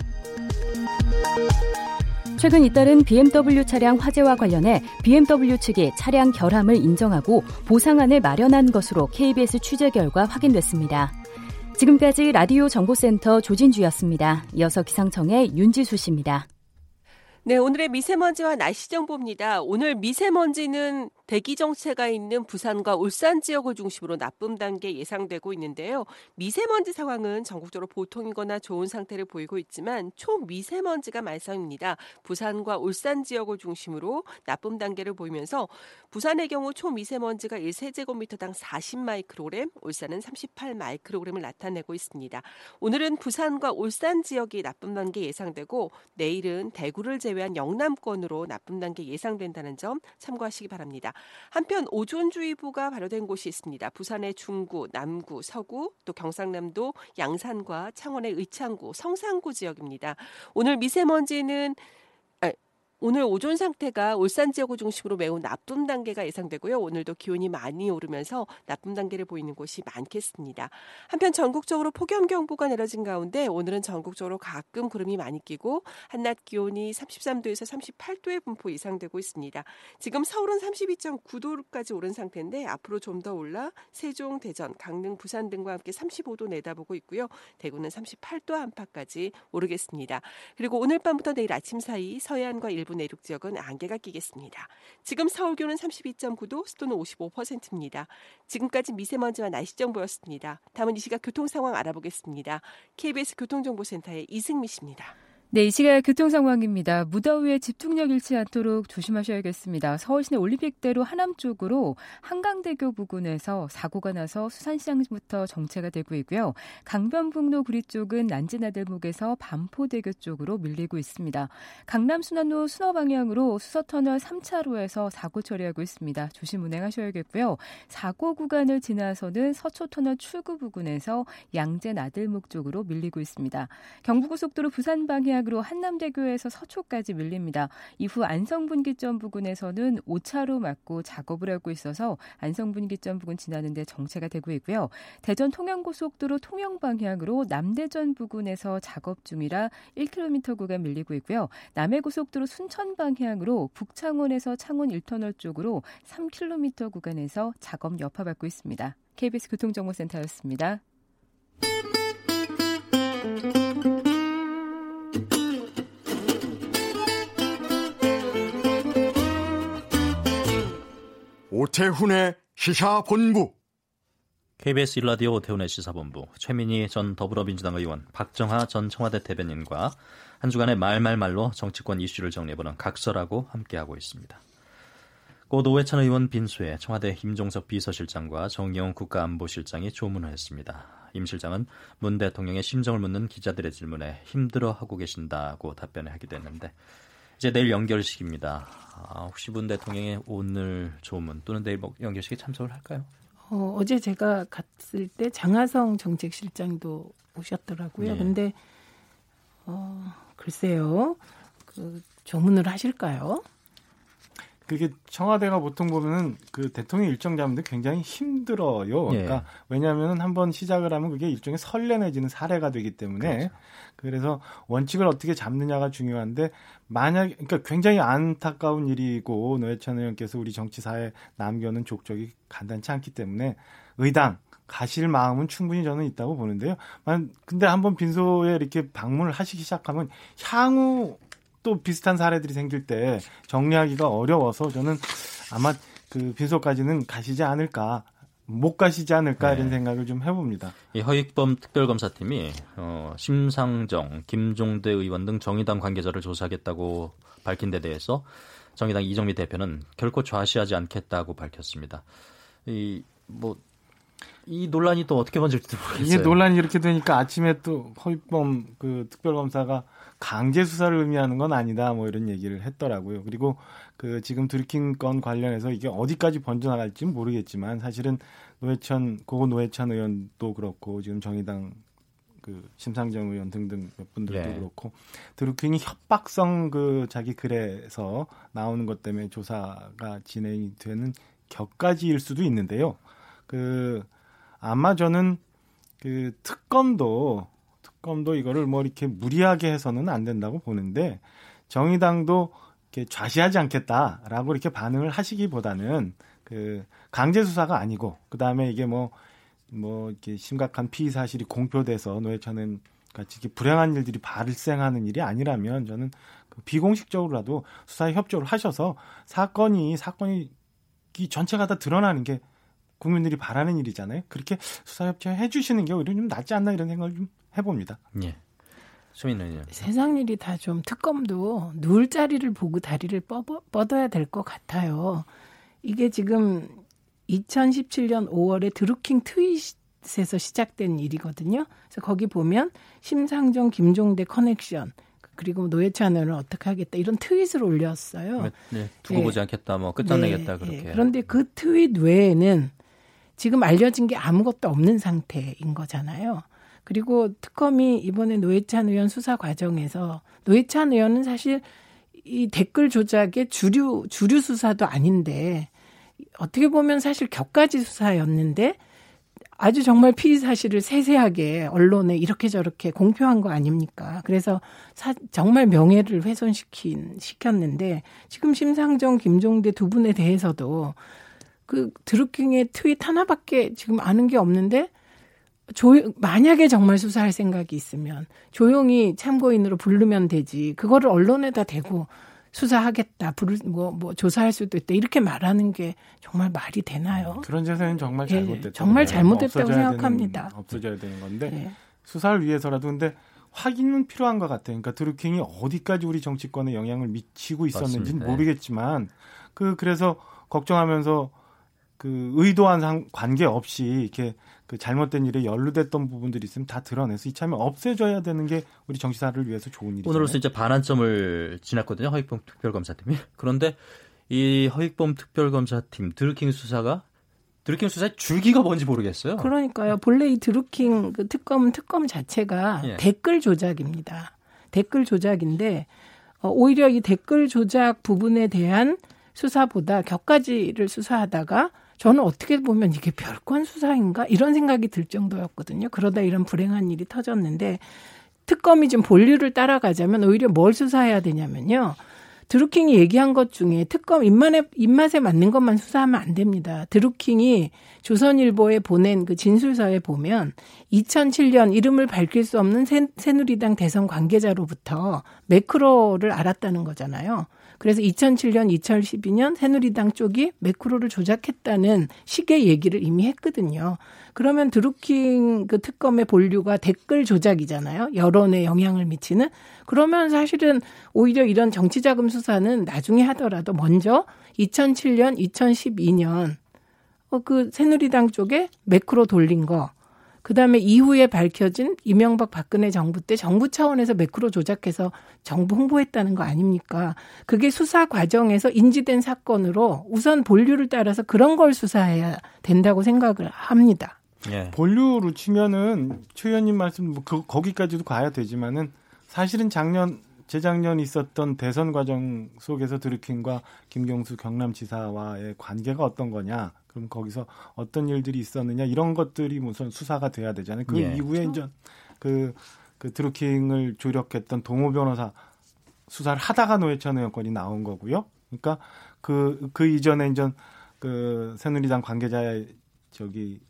Speaker 15: 최근 잇따른 BMW 차량 화재와 관련해 BMW 측이 차량 결함을 인정하고 보상안을 마련한 것으로 KBS 취재 결과 확인됐습니다. 지금까지 라디오 정보센터 조진주였습니다. 이어서 기상청의 윤지수 씨입니다.
Speaker 16: 네, 오늘의 미세먼지와 날씨 정보입니다. 오늘 미세먼지는 대기 정체가 있는 부산과 울산 지역을 중심으로 나쁨 단계 예상되고 있는데요. 미세먼지 상황은 전국적으로 보통이거나 좋은 상태를 보이고 있지만 초미세먼지가 말썽입니다. 부산과 울산 지역을 중심으로 나쁨 단계를 보이면서 부산의 경우 초미세먼지가 1세제곱미터당 40마이크로그램, 울산은 38마이크로그램을 나타내고 있습니다. 오늘은 부산과 울산 지역이 나쁨 단계 예상되고 내일은 대구를 제외한 영남권으로 나쁨 단계 예상된다는 점 참고하시기 바랍니다. 한편 오존주의보가 발효된 곳이 있습니다. 부산의 중구, 남구, 서구, 또 경상남도 양산과 창원의 의창구, 성산구 지역입니다. 오늘 미세먼지는 오늘 오존 상태가 울산 지역을 중심으로 매우 나쁨 단계가 예상되고요. 오늘도 기온이 많이 오르면서 나쁨 단계를 보이는 곳이 많겠습니다. 한편 전국적으로 폭염 경보가 내려진 가운데 오늘은 전국적으로 가끔 구름이 많이 끼고 한낮 기온이 33도에서 38도의 분포 예상되고 있습니다. 지금 서울은 32.9도까지 오른 상태인데 앞으로 좀 더 올라 세종, 대전, 강릉, 부산 등과 함께 35도 내다보고 있고요. 대구는 38도 안팎까지 오르겠습니다. 그리고 오늘 밤부터 내일 아침 사이 서해안과 일부 일부 내륙 지역은 안개가 끼겠습니다. 지금 서울 기온은 32.9도, 습도는 55%입니다. 지금까지 미세먼지와 날씨 정보였습니다. 다음은 이 시각 교통 상황 알아보겠습니다. KBS 교통정보센터의 이승미 씨입니다.
Speaker 4: 네, 이 시각 교통 상황입니다. 무더위에 집중력 잃지 않도록 조심하셔야겠습니다. 서울시내 올림픽대로 하남 쪽으로 한강대교 부근에서 사고가 나서 수산시장부터 정체가 되고 있고요. 강변북로 구리 쪽은 난지나들목에서 반포대교 쪽으로 밀리고 있습니다. 강남 순환로 순호 방향으로 수서터널 3차로에서 사고 처리하고 있습니다. 조심 운행하셔야겠고요. 사고 구간을 지나서는 서초터널 출구 부근에서 양재나들목 쪽으로 밀리고 있습니다. 경부고속도로 부산 방향 방향으로 한남대교에서 서초까지 밀립니다. 이후 안성분기점 부근에서는 5차로 막고 작업을 하고 있어서 안성분기점 부근 지나는데 정체가 되고 있고요. 대전 통영고속도로 통영 방향으로 남대전 부근에서 작업 중이라 1km 구간 밀리고 있고요. 남해고속도로 순천 방향으로 북창원에서 창원 1터널 쪽으로 3km 구간에서 작업 여파받고 있습니다. KBS 교통정보센터였습니다.
Speaker 1: 오태훈의 시사본부.
Speaker 2: KBS 일라디오 오태훈의 시사본부 최민희 전 더불어민주당 의원 박정하 전 청와대 대변인과 한 주간의 말말말로 정치권 이슈를 정리해보는 각설하고 함께하고 있습니다. 고 노회찬 의원 빈소에 청와대 임종석 비서실장과 정영 국가안보실장이 조문을 했습니다. 임 실장은 문 대통령의 심정을 묻는 기자들의 질문에 힘들어하고 계신다고 답변하기도 했는데 이제 내일 연결식입니다. 아, 혹시 문 대통령의 오늘 조문 또는 내일 뭐 연결식에 참석을 할까요?
Speaker 13: 어, 어제 제가 갔을 때 장하성 정책실장도 오셨더라고요. 네. 근데 어, 글쎄요. 그 조문을 하실까요?
Speaker 14: 그게 청와대가 보통 보면은 그 대통령 일정 잡는데 굉장히 힘들어요. 예. 그러니까 왜냐하면 한번 시작을 하면 그게 일종의 설레 내지는 사례가 되기 때문에 그렇죠. 그래서 원칙을 어떻게 잡느냐가 중요한데 만약 그러니까 굉장히 안타까운 일이고 노회찬 의원께서 우리 정치사에 남겨놓은 족적이 간단치 않기 때문에 의당 가실 마음은 충분히 저는 있다고 보는데요. 근데 한번 빈소에 이렇게 방문을 하시기 시작하면 향후 또 비슷한 사례들이 생길 때 정리하기가 어려워서 저는 아마 그 빈소까지는 가시지 않을까 못 가시지 않을까 네. 이런 생각을 좀 해봅니다.
Speaker 2: 이 허익범 특별검사팀이 어, 심상정, 김종대 의원 등 정의당 관계자를 조사하겠다고 밝힌 데 대해서 정의당 이정미 대표는 결코 좌시하지 않겠다고 밝혔습니다. 이 뭐 이 논란이 또 어떻게 번질지 모르겠어요.
Speaker 14: 이게 논란이 이렇게 되니까 아침에 또 허익범 그 특별검사가 강제 수사를 의미하는 건 아니다 뭐 이런 얘기를 했더라고요. 그리고 그 지금 드루킹 건 관련해서 이게 어디까지 번져나갈지 는 모르겠지만 사실은 노회찬 고 노회찬 의원도 그렇고 지금 정의당 그 심상정 의원 등등 몇 분들도 네. 그렇고 드루킹이 협박성 그 자기 글에서 나오는 것 때문에 조사가 진행이 되는 격까지일 수도 있는데요. 그 아마 저는 그 특검도 특 검도 이거를 뭐 이렇게 무리하게 해서는 안 된다고 보는데 정의당도 이렇게 좌시하지 않겠다라고 이렇게 반응을 하시기보다는 그 강제 수사가 아니고 그 다음에 이게 뭐뭐 뭐 이렇게 심각한 피의 사실이 공표돼서 노회찬은 같이 이렇게 불행한 일들이 발생하는 일이 아니라면 저는 그 비공식적으로라도 수사에 협조를 하셔서 사건이 사건이 이 전체가 다 드러나는 게 국민들이 바라는 일이잖아요. 그렇게 수사 협조해 주시는 게 오히려 좀 낫지 않나 이런 생각을 좀 해봅니다.
Speaker 2: 예. 수민은
Speaker 13: 세상 일이 다 좀 특검도 누울 자리를 보고 다리를 뻗어, 뻗어야 될 것 같아요. 이게 지금 2017년 5월에 드루킹 트윗에서 시작된 일이거든요. 그래서 거기 보면 심상정, 김종대 커넥션 그리고 노회찬 의원을 어떻게 하겠다 이런 트윗을 올렸어요.
Speaker 2: 네, 두고 네. 보지 않겠다, 뭐 끝장내겠다 네, 그렇게.
Speaker 13: 네. 그런데 그 트윗 외에는 지금 알려진 게 아무것도 없는 상태인 거잖아요. 그리고 특검이 이번에 노회찬 의원 수사 과정에서 노회찬 의원은 사실 이 댓글 조작의 주류 주류 수사도 아닌데 어떻게 보면 사실 격가지 수사였는데 아주 정말 피의 사실을 세세하게 언론에 이렇게 저렇게 공표한 거 아닙니까? 그래서 사, 정말 명예를 훼손시킨 시켰는데 지금 심상정, 김종대 두 분에 대해서도 그 드루킹의 트윗 하나밖에 지금 아는 게 없는데 조 만약에 정말 수사할 생각이 있으면 조용히 참고인으로 부르면 되지. 그거를 언론에다 대고 수사하겠다, 부를 뭐, 뭐 조사할 수도 있다 이렇게 말하는 게 정말 말이 되나요?
Speaker 14: 그런 자세는 정말 예, 잘못됐다. 예,
Speaker 13: 정말 잘못됐다고 생각합니다.
Speaker 14: 되는, 없어져야 되는 건데 예. 수사를 위해서라도 근데 확인은 필요한 것 같아요. 그러니까 드루킹이 어디까지 우리 정치권에 영향을 미치고 있었는지는 모르겠지만 그 그래서 걱정하면서 그 의도한 상, 관계 없이 이렇게 그 잘못된 일에 연루됐던 부분들이 있으면 다 드러내서 이참에 없애줘야 되는 게 우리 정치사를 위해서 좋은 일이죠.
Speaker 2: 오늘로서 이제 반환점을 지났거든요. 허익범 특별검사팀이. 그런데 이 허익범 특별검사팀 드루킹 수사가 드루킹 수사의 줄기가 뭔지 모르겠어요.
Speaker 13: 그러니까요. 본래 이 드루킹 그 특검 특검 자체가 예. 댓글 조작입니다. 댓글 조작인데 어, 오히려 이 댓글 조작 부분에 대한 수사보다 격가지를 수사하다가 저는 어떻게 보면 이게 별건 수사인가 이런 생각이 들 정도였거든요. 그러다 이런 불행한 일이 터졌는데 특검이 좀 본류를 따라가자면 오히려 뭘 수사해야 되냐면요. 드루킹이 얘기한 것 중에 특검 입맛에, 입맛에 맞는 것만 수사하면 안 됩니다. 드루킹이 조선일보에 보낸 그 진술서에 보면 2007년 이름을 밝힐 수 없는 새, 새누리당 대선 관계자로부터 매크로를 알았다는 거잖아요. 그래서 2007년, 2012년 새누리당 쪽이 매크로를 조작했다는 식의 얘기를 이미 했거든요. 그러면 드루킹 그 특검의 본류가 댓글 조작이잖아요. 여론에 영향을 미치는. 그러면 사실은 오히려 이런 정치자금 수사는 나중에 하더라도 먼저 2007년, 2012년 어, 그 새누리당 쪽에 매크로 돌린 거 그 다음에 이후에 밝혀진 이명박 박근혜 정부 때 정부 차원에서 매크로 조작해서 정부 홍보했다는 거 아닙니까? 그게 수사 과정에서 인지된 사건으로 우선 본류를 따라서 그런 걸 수사해야 된다고 생각을 합니다.
Speaker 14: 예. 본류로 치면은 최 의원님 말씀 뭐 그, 거기까지도 가야 되지만은 사실은 작년 재작년 있었던 대선 과정 속에서 드루킹과 김경수 경남지사와의 관계가 어떤 거냐? 그럼 거기서 어떤 일들이 있었느냐? 이런 것들이 우선 수사가 돼야 되잖아요. 그 예. 이후에 이제 그, 그 드루킹을 조력했던 동호 변호사 수사를 하다가 노회찬 의원권이 나온 거고요. 그러니까 그, 그 이전에 이제 그 새누리당 관계자의 저기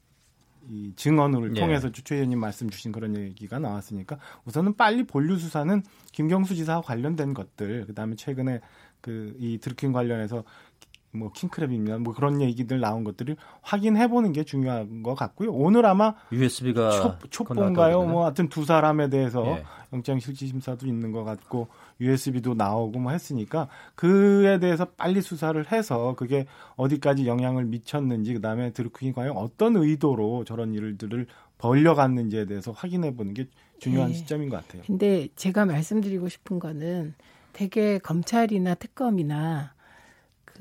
Speaker 14: 이 증언을 예. 통해서 주최 의원님 말씀 주신 그런 얘기가 나왔으니까 우선은 빨리 본류 수사는 김경수 지사와 관련된 것들 그다음에 최근에 그 이 드루킹 관련해서 뭐 킹크랩이면 뭐 그런 얘기들 나온 것들을 확인해 보는 게 중요한 것 같고요. 오늘 아마
Speaker 2: USB가
Speaker 14: 촉보인가요? 뭐 하여튼 두 사람에 대해서 예. 영장 실질 심사도 있는 것 같고 USB도 나오고 뭐 했으니까 그에 대해서 빨리 수사를 해서 그게 어디까지 영향을 미쳤는지 그다음에 드루킹이 과연 어떤 의도로 저런 일들을 벌려갔는지에 대해서 확인해 보는 게 중요한 예. 시점인 것 같아요.
Speaker 13: 근데 제가 말씀드리고 싶은 거는 되게 검찰이나 특검이나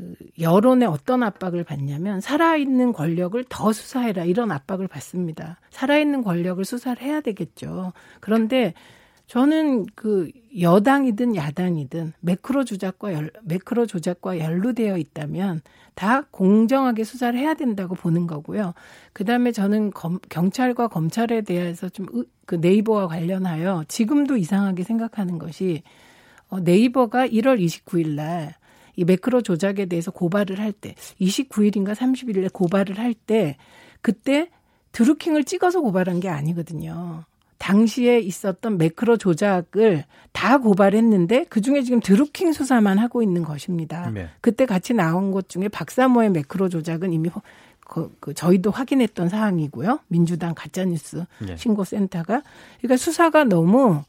Speaker 13: 그 여론의 어떤 압박을 받냐면 살아있는 권력을 더 수사해라 이런 압박을 받습니다. 살아있는 권력을 수사를 해야 되겠죠. 그런데 저는 그 여당이든 야당이든 매크로 조작과 열, 매크로 조작과 연루되어 있다면 다 공정하게 수사를 해야 된다고 보는 거고요. 그 다음에 저는 검, 경찰과 검찰에 대해서 좀 그 네이버와 관련하여 지금도 이상하게 생각하는 것이 어, 네이버가 1월 29일 날 이 매크로 조작에 대해서 고발을 할 때 29일인가 30일에 고발을 할 때 그때 드루킹을 찍어서 고발한 게 아니거든요. 당시에 있었던 매크로 조작을 다 고발했는데 그 중에 지금 드루킹 수사만 하고 있는 것입니다. 네. 그때 같이 나온 것 중에 박사모의 매크로 조작은 이미 그, 그 저희도 확인했던 사항이고요. 민주당 가짜뉴스 네. 신고센터가 그러니까 수사가 너무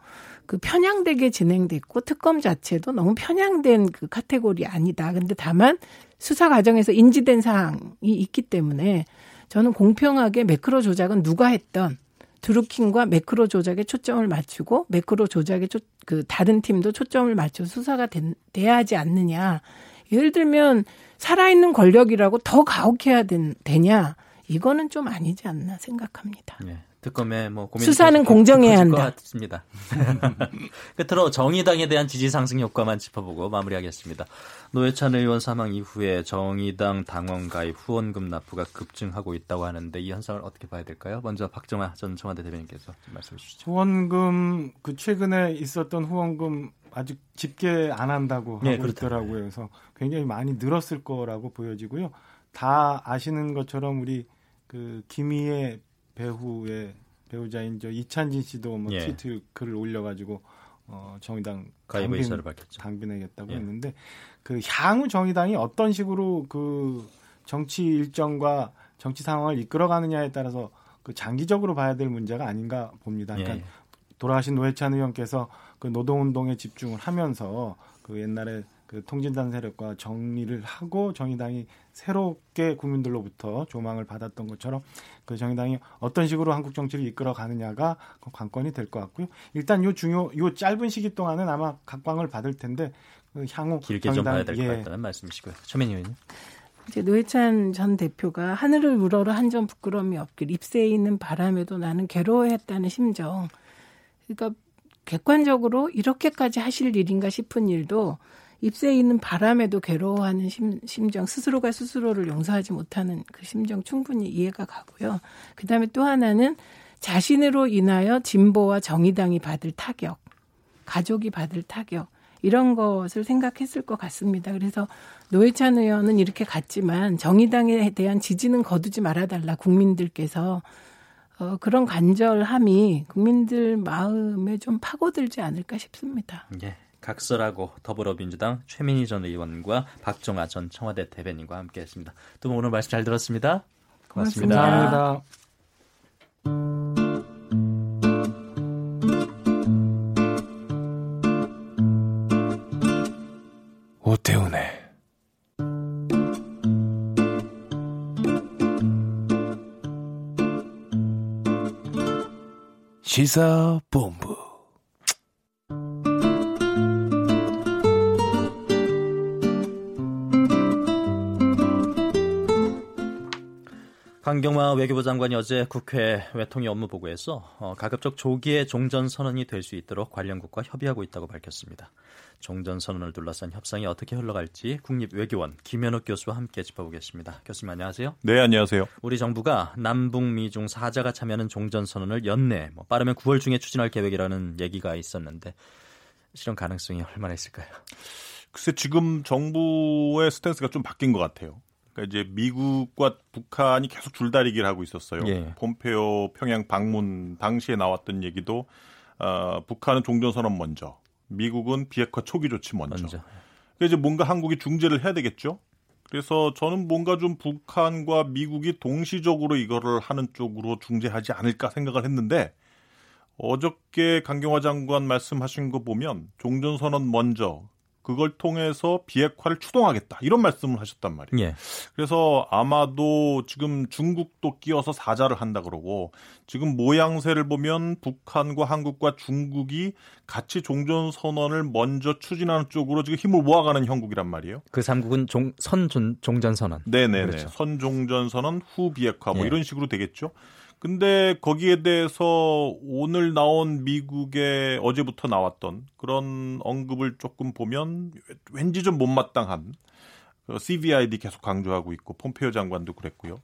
Speaker 13: 그 편향되게 진행됐고 특검 자체도 너무 편향된 그 카테고리 아니다. 근데 다만 수사 과정에서 인지된 사항이 있기 때문에 저는 공평하게 매크로 조작은 누가 했던 드루킹과 매크로 조작에 초점을 맞추고 매크로 조작에 초, 그 다른 팀도 초점을 맞춰 수사가 된, 돼야 하지 않느냐. 예를 들면 살아있는 권력이라고 더 가혹해야 된, 되냐. 이거는 좀 아니지 않나 생각합니다. 네.
Speaker 2: 특검에 뭐 고민
Speaker 13: 수사는 공정해야 한다.
Speaker 2: 같습니다. *laughs* 끝으로 정의당에 대한 지지 상승 효과만 짚어보고 마무리하겠습니다. 노회찬 의원 사망 이후에 정의당 당원 가입 후원금 납부가 급증하고 있다고 하는데 이 현상을 어떻게 봐야 될까요? 먼저 박정아 전 청와대 대변인께서 말씀해 주시죠.
Speaker 14: 후원금 그 최근에 있었던 후원금 아직 집계 안 한다고 네, 하고 있더라고요. 그래서 굉장히 많이 늘었을 거라고 보여지고요. 다 아시는 것처럼 우리 그 김희애 배후의 배우자인 저 이찬진 씨도 뭐 예. 트위터 글을 올려가지고 어 정의당
Speaker 2: 가입 의사를 밝혔죠.
Speaker 14: 당빈하겠다고 예. 했는데 그 향후 정의당이 어떤 식으로 그 정치 일정과 정치 상황을 이끌어가느냐에 따라서 그 장기적으로 봐야 될 문제가 아닌가 봅니다. 그러니까 예. 돌아가신 노회찬 의원께서 그 노동운동에 집중을 하면서 그 옛날에 그 통진단 세력과 정리를 하고 정의당이 새롭게 국민들로부터 조망을 받았던 것처럼 그 정의당이 어떤 식으로 한국 정치를 이끌어 가느냐가 그 관건이 될 것 같고요. 일단 요 중요 요 짧은 시기 동안은 아마 각광을 받을 텐데 그 향후
Speaker 2: 길게 정의당, 좀 봐야 될것 예. 같다는 말씀이시고요. 최민희 의원님.
Speaker 13: 이제 노회찬 전 대표가 하늘을 우러러 한 점 부끄러움이 없길 입새에 있는 바람에도 나는 괴로워했다는 심정. 그러니까 객관적으로 이렇게까지 하실 일인가 싶은 일도 입새에 있는 바람에도 괴로워하는 심, 심정, 스스로가 스스로를 용서하지 못하는 그 심정 충분히 이해가 가고요. 그 다음에 또 하나는 자신으로 인하여 진보와 정의당이 받을 타격, 가족이 받을 타격, 이런 것을 생각했을 것 같습니다. 그래서 노회찬 의원은 이렇게 갔지만 정의당에 대한 지지는 거두지 말아달라 국민들께서 어, 그런 간절함이 국민들 마음에 좀 파고들지 않을까 싶습니다.
Speaker 2: 예. 각설하고 더불어민주당 최민희 전 의원과 박종아 전 청와대 대변인과 함께했습니다. 두 분 오늘 말씀 잘 들었습니다. 고맙습니다.
Speaker 14: 감사합니다.
Speaker 17: 오태훈의 시사본부
Speaker 2: 강경화 외교부 장관이 어제 국회 외통위 업무 보고에서 어, 가급적 조기에 종전 선언이 될 수 있도록 관련국과 협의하고 있다고 밝혔습니다. 종전 선언을 둘러싼 협상이 어떻게 흘러갈지 국립외교원 김현욱 교수와 함께 짚어보겠습니다. 교수님 안녕하세요.
Speaker 18: 네, 안녕하세요.
Speaker 2: 우리 정부가 남북 미중 사자가 참여하는 종전 선언을 연내 뭐 빠르면 9월 중에 추진할 계획이라는 얘기가 있었는데 실현 가능성이 얼마나 있을까요?
Speaker 18: 글쎄 지금 정부의 스탠스가 좀 바뀐 것 같아요. 그러니까 이제 미국과 북한이 계속 줄다리기를 하고 있었어요. 예. 폼페오 평양 방문 당시에 나왔던 얘기도 어, 북한은 종전선언 먼저, 미국은 비핵화 초기 조치 먼저. 먼저. 그러니까 이제 뭔가 한국이 중재를 해야 되겠죠. 그래서 저는 뭔가 좀 북한과 미국이 동시적으로 이거를 하는 쪽으로 중재하지 않을까 생각을 했는데 어저께 강경화 장관 말씀하신 거 보면 종전선언 먼저 그걸 통해서 비핵화를 추동하겠다 이런 말씀을 하셨단 말이에요. 예. 그래서 아마도 지금 중국도 끼어서 사자를 한다 그러고 지금 모양새를 보면 북한과 한국과 중국이 같이 종전 선언을 먼저 추진하는 쪽으로 지금 힘을 모아가는 형국이란 말이에요.
Speaker 2: 그 삼국은 종, 선 종전 선언.
Speaker 18: 네네네. 그렇죠. 선 종전 선언 후 비핵화 뭐 예. 이런 식으로 되겠죠. 근데 거기에 대해서 오늘 나온 미국의 어제부터 나왔던 그런 언급을 조금 보면 왠지 좀 못마땅한 그 CVID 계속 강조하고 있고 폼페이오 장관도 그랬고요.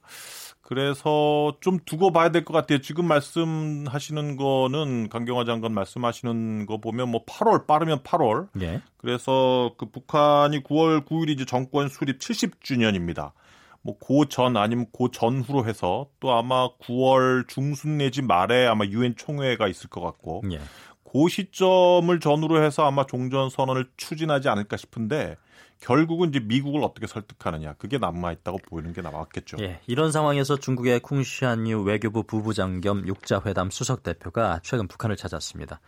Speaker 18: 그래서 좀 두고 봐야 될 것 같아요. 지금 말씀하시는 거는 강경화 장관 말씀하시는 거 보면 뭐 8월 빠르면 8월. 예. 그래서 그 북한이 9월 9일이 이제 정권 수립 70주년입니다. 뭐 고 전 아니면 고 전후로 해서 또 아마 9월 중순 내지 말에 아마 유엔 총회가 있을 것 같고 예. 그 시점을 전후로 해서 아마 종전 선언을 추진하지 않을까 싶은데 결국은 이제 미국을 어떻게 설득하느냐 그게 남아 있다고 보이는 게 나왔겠죠.
Speaker 2: 예, 이런 상황에서 중국의 쿵시안유 외교부 부부장 겸 육자 회담 수석 대표가 최근 북한을 찾았습니다.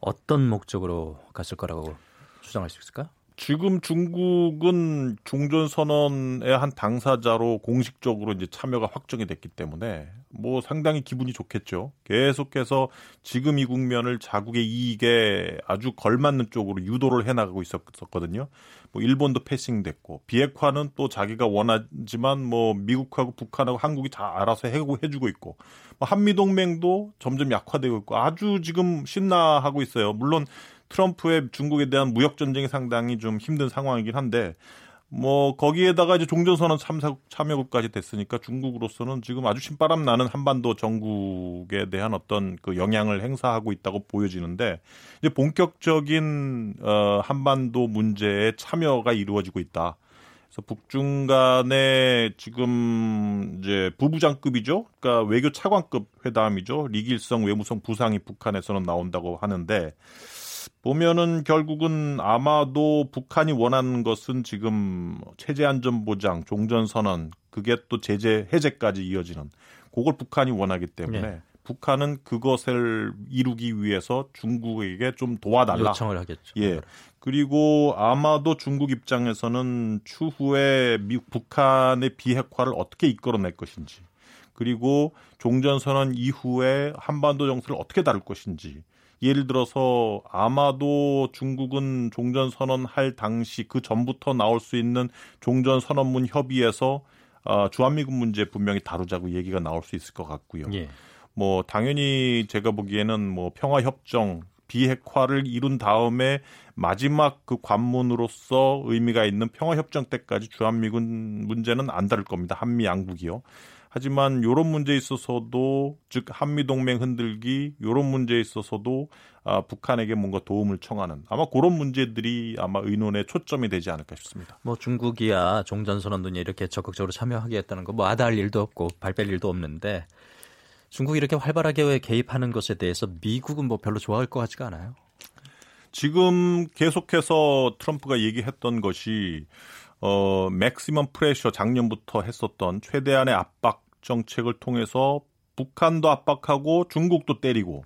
Speaker 2: 어떤 목적으로 갔을 거라고 추정할 수 있을까요?
Speaker 18: 지금 중국은 종전 선언의 한 당사자로 공식적으로 이제 참여가 확정이 됐기 때문에 뭐 상당히 기분이 좋겠죠. 계속해서 지금 이 국면을 자국의 이익에 아주 걸맞는 쪽으로 유도를 해 나가고 있었거든요. 뭐 일본도 패싱됐고 비핵화는 또 자기가 원하지만 뭐 미국하고 북한하고 한국이 다 알아서 해주고 있고 뭐 한미 동맹도 점점 약화되고 있고 아주 지금 신나하고 있어요. 물론 트럼프의 중국에 대한 무역 전쟁이 상당히 좀 힘든 상황이긴 한데 뭐 거기에다가 이제 종전선언 참사, 참여국까지 됐으니까 중국으로서는 지금 아주 신바람 나는 한반도 정국에 대한 어떤 그 영향을 행사하고 있다고 보여지는데 이제 본격적인 어 한반도 문제에 참여가 이루어지고 있다. 그래서 북중 간에 지금 이제 부부장급이죠. 그러니까 외교 차관급 회담이죠. 리길성 외무성 부상이 북한에서는 나온다고 하는데 보면은 결국은 아마도 북한이 원하는 것은 지금 체제 안전 보장, 종전 선언, 그게 또 제재 해제까지 이어지는 그걸 북한이 원하기 때문에 네. 북한은 그것을 이루기 위해서 중국에게 좀 도와달라.
Speaker 2: 요청을 하겠죠.
Speaker 18: 예. 그리고 아마도 중국 입장에서는 추후에 미, 북한의 비핵화를 어떻게 이끌어낼 것인지, 그리고 종전선언 이후에 한반도 정세를 어떻게 다룰 것인지, 예를 들어서 아마도 중국은 종전 선언할 당시 그 전부터 나올 수 있는 종전 선언문 협의에서 어, 주한미군 문제 분명히 다루자고 얘기가 나올 수 있을 것 같고요. 예. 뭐 당연히 제가 보기에는 뭐 평화 협정 비핵화를 이룬 다음에 마지막 그 관문으로서 의미가 있는 평화 협정 때까지 주한미군 문제는 안 다룰 겁니다. 한미 양국이요. 하지만 요런 문제에 있어서도 즉 한미 동맹 흔들기 요런 문제에 있어서도 아, 북한에게 뭔가 도움을 청하는 아마 그런 문제들이 아마 의논의 초점이 되지 않을까 싶습니다.
Speaker 2: 뭐 중국이야 종전선언도 이렇게 적극적으로 참여하겠다는 거 뭐 아다할 일도 없고 발뺄 일도 없는데 중국이 이렇게 활발하게 개입하는 것에 대해서 미국은 뭐 별로 좋아할 것 같지가 않아요.
Speaker 18: 지금 계속해서 트럼프가 얘기했던 것이 어 맥시멈 프레셔 작년부터 했었던 최대한의 압박 정책을 통해서 북한도 압박하고 중국도 때리고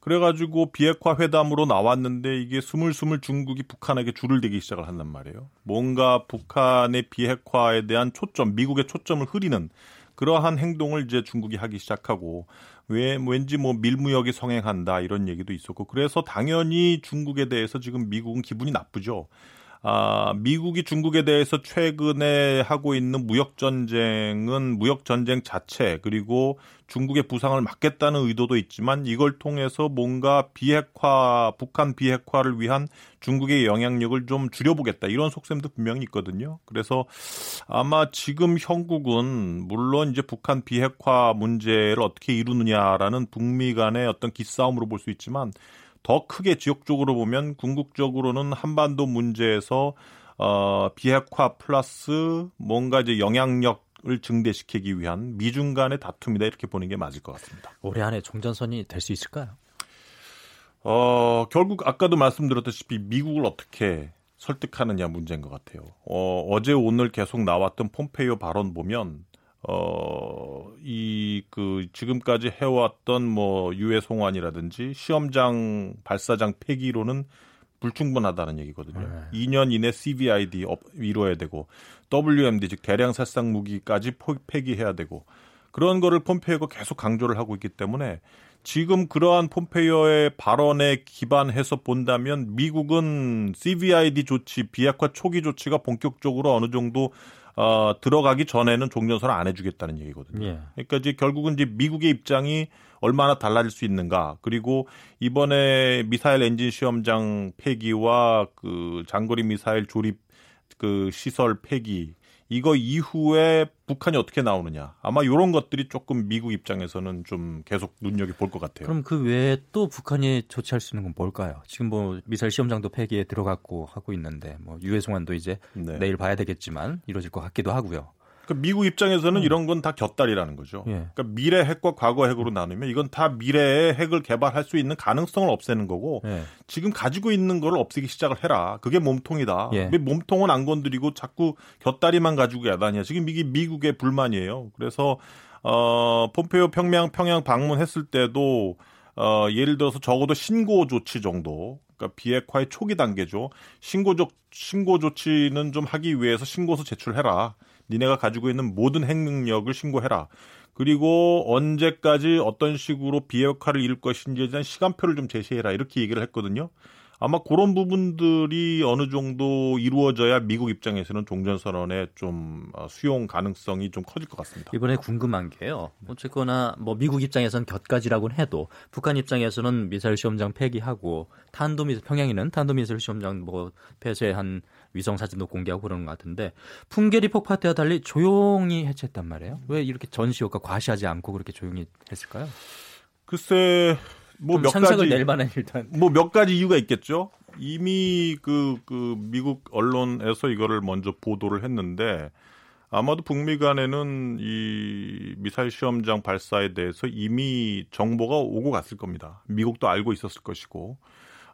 Speaker 18: 그래가지고 비핵화 회담으로 나왔는데 이게 스물스물 중국이 북한에게 줄을 대기 시작을 한단 말이에요. 뭔가 북한의 비핵화에 대한 초점, 미국의 초점을 흐리는 그러한 행동을 이제 중국이 하기 시작하고 왜 왠지 뭐 밀무역이 성행한다 이런 얘기도 있었고 그래서 당연히 중국에 대해서 지금 미국은 기분이 나쁘죠. 아, 미국이 중국에 대해서 최근에 하고 있는 무역 전쟁은 무역 전쟁 자체 그리고 중국의 부상을 막겠다는 의도도 있지만 이걸 통해서 뭔가 비핵화 북한 비핵화를 위한 중국의 영향력을 좀 줄여보겠다 이런 속셈도 분명히 있거든요. 그래서 아마 지금 형국은 물론 이제 북한 비핵화 문제를 어떻게 이루느냐라는 북미 간의 어떤 기싸움으로 볼 수 있지만 더 크게 지역적으로 보면 궁극적으로는 한반도 문제에서 어, 비핵화 플러스 뭔가 이제 영향력 을 증대시키기 위한 미중 간의 다툼이다 이렇게 보는 게 맞을 것 같습니다.
Speaker 2: 올해 안에 종전선이 될 수 있을까요?
Speaker 18: 어, 결국 아까도 말씀드렸다시피 미국을 어떻게 설득하느냐 문제인 것 같아요. 어, 어제 오늘 계속 나왔던 폼페이오 발언 보면 어, 이, 그, 지금까지 해왔던 뭐, 유해 송환이라든지 시험장 발사장 폐기로는 불충분하다는 얘기거든요. 네. 2년 이내 CVID 이루어야 되고, WMD, 즉, 대량 살상 무기까지 폐기해야 되고, 그런 거를 폼페이오가 계속 강조를 하고 있기 때문에 지금 그러한 폼페이오의 발언에 기반해서 본다면 미국은 CVID 조치, 비핵화 초기 조치가 본격적으로 어느 정도 어, 들어가기 전에는 종전선을 안 해주겠다는 얘기거든요. 예. 그러니까 이제 결국은 이제 미국의 입장이 얼마나 달라질 수 있는가 그리고 이번에 미사일 엔진 시험장 폐기와 그 장거리 미사일 조립 그 시설 폐기 이거 이후에 북한이 어떻게 나오느냐. 아마 이런 것들이 조금 미국 입장에서는 좀 계속 눈여겨 볼 것 같아요.
Speaker 2: 그럼 그 외에 또 북한이 조치할 수 있는 건 뭘까요? 지금 뭐 미사일 시험장도 폐기에 들어갔고 하고 있는데 뭐 유해 송환도 이제 네. 내일 봐야 되겠지만 이루어질 것 같기도 하고요.
Speaker 18: 그 미국 입장에서는 음. 이런 건 다 곁다리라는 거죠. 예. 그러니까 미래 핵과 과거 핵으로 나누면 이건 다 미래의 핵을 개발할 수 있는 가능성을 없애는 거고 예. 지금 가지고 있는 거를 없애기 시작을 해라. 그게 몸통이다. 예. 몸통은 안 건드리고 자꾸 곁다리만 가지고 야단이야. 지금 이게 미국의 불만이에요. 그래서 어 폼페이오 평양 평양 방문했을 때도 어 예를 들어서 적어도 신고 조치 정도 그러니까 비핵화의 초기 단계죠. 신고적 신고 조치는 좀 하기 위해서 신고서 제출해라. 니네가 가지고 있는 모든 핵 능력을 신고해라. 그리고 언제까지 어떤 식으로 비핵화를 이룰 것인지에 대한 시간표를 좀 제시해라. 이렇게 얘기를 했거든요. 아마 그런 부분들이 어느 정도 이루어져야 미국 입장에서는 종전선언의 좀 어, 수용 가능성이 좀 커질 것 같습니다.
Speaker 2: 이번에 궁금한 게요. 어쨌거나 뭐 미국 입장에서는 곁가지라고는 해도 북한 입장에서는 미사일 시험장 폐기하고 탄도미사일 평양에는 탄도미사일 시험장 뭐 폐쇄한 위성 사진도 공개하고 그러는 것 같은데 풍계리 폭파 때와 달리 조용히 해체했단 말이에요. 왜 이렇게 전시 효과 과시하지 않고 그렇게 조용히 했을까요?
Speaker 18: 글쎄 뭐몇 가지
Speaker 2: 낼 만한 일단
Speaker 18: 뭐 몇 가지 이유가 있겠죠. 이미 그, 그 미국 언론에서 이거를 먼저 보도를 했는데 아마도 북미 간에는 이 미사일 시험장 발사에 대해서 이미 정보가 오고 갔을 겁니다. 미국도 알고 있었을 것이고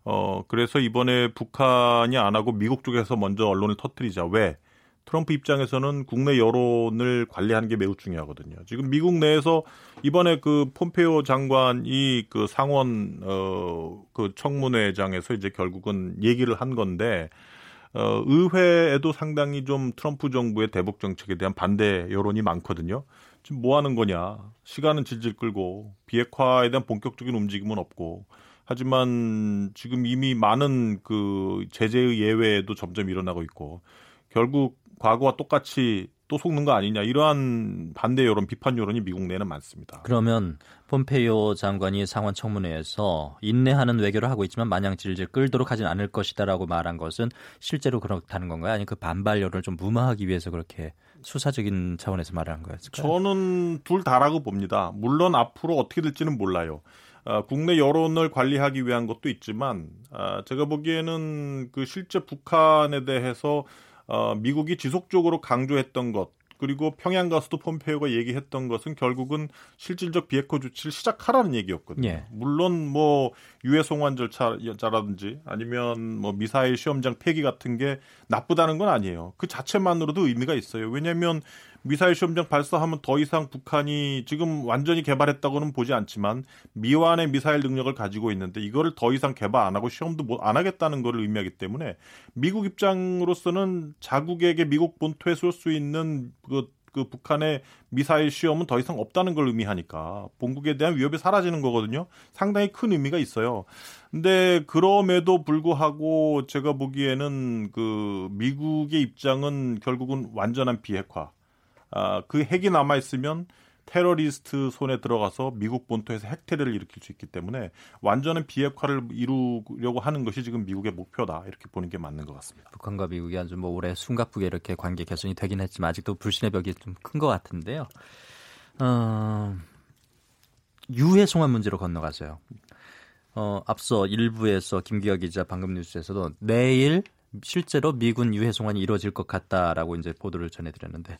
Speaker 18: 어, 그래서 이번에 북한이 안 하고 미국 쪽에서 먼저 언론을 터뜨리자. 왜? 트럼프 입장에서는 국내 여론을 관리하는 게 매우 중요하거든요. 지금 미국 내에서 이번에 그 폼페오 장관이 그 상원 어그 청문회장에서 이제 결국은 얘기를 한 건데 어 의회에도 상당히 좀 트럼프 정부의 대북 정책에 대한 반대 여론이 많거든요. 지금 뭐 하는 거냐? 시간은 질질 끌고 비핵화에 대한 본격적인 움직임은 없고 하지만 지금 이미 많은 그 제재의 예외도 점점 일어나고 있고 결국 과거와 똑같이 또 속는 거 아니냐 이러한 반대 여론 비판 여론이 미국 내에는 많습니다.
Speaker 2: 그러면 폼페이오 장관이 상원 청문회에서 인내하는 외교를 하고 있지만 마냥 질질 끌도록 하진 않을 것이다라고 말한 것은 실제로 그렇다는 건가요? 아니면 그 반발 여론을 좀 무마하기 위해서 그렇게 수사적인 차원에서 말을 한 거였을까요?
Speaker 18: 저는 둘 다라고 봅니다. 물론 앞으로 어떻게 될지는 몰라요. 어, 국내 여론을 관리하기 위한 것도 있지만 어, 제가 보기에는 그 실제 북한에 대해서 어, 미국이 지속적으로 강조했던 것 그리고 평양 가서도 폼페이오가 얘기했던 것은 결국은 실질적 비핵화 조치를 시작하라는 얘기였거든요. 예. 물론 뭐 유해 송환 절차라든지 아니면 뭐 미사일 시험장 폐기 같은 게 나쁘다는 건 아니에요. 그 자체만으로도 의미가 있어요. 왜냐하면 미사일 시험장 발사하면 더 이상 북한이 지금 완전히 개발했다고는 보지 않지만 미완의 미사일 능력을 가지고 있는데 이거를 더 이상 개발 안 하고 시험도 안 하겠다는 것을 의미하기 때문에 미국 입장으로서는 자국에게 미국 본토에 쏠 수 있는 그 그 북한의 미사일 시험은 더 이상 없다는 걸 의미하니까 본국에 대한 위협이 사라지는 거거든요. 상당히 큰 의미가 있어요. 근데 그럼에도 불구하고 제가 보기에는 그 미국의 입장은 결국은 완전한 비핵화. 아, 그 핵이 남아 있으면 테러리스트 손에 들어가서 미국 본토에서 핵테러를 일으킬 수 있기 때문에 완전한 비핵화를 이루려고 하는 것이 지금 미국의 목표다 이렇게 보는 게 맞는 것 같습니다.
Speaker 2: 북한과 미국이 아주 뭐 올해 숨가쁘게 이렇게 관계 개선이 되긴 했지만 아직도 불신의 벽이 좀 큰 것 같은데요. 어, 유해 송환 문제로 건너가세요. 어, 앞서 일부에서 김기혁 기자 방금 뉴스에서도 내일 실제로 미군 유해 송환이 이루어질 것 같다라고 이제 보도를 전해드렸는데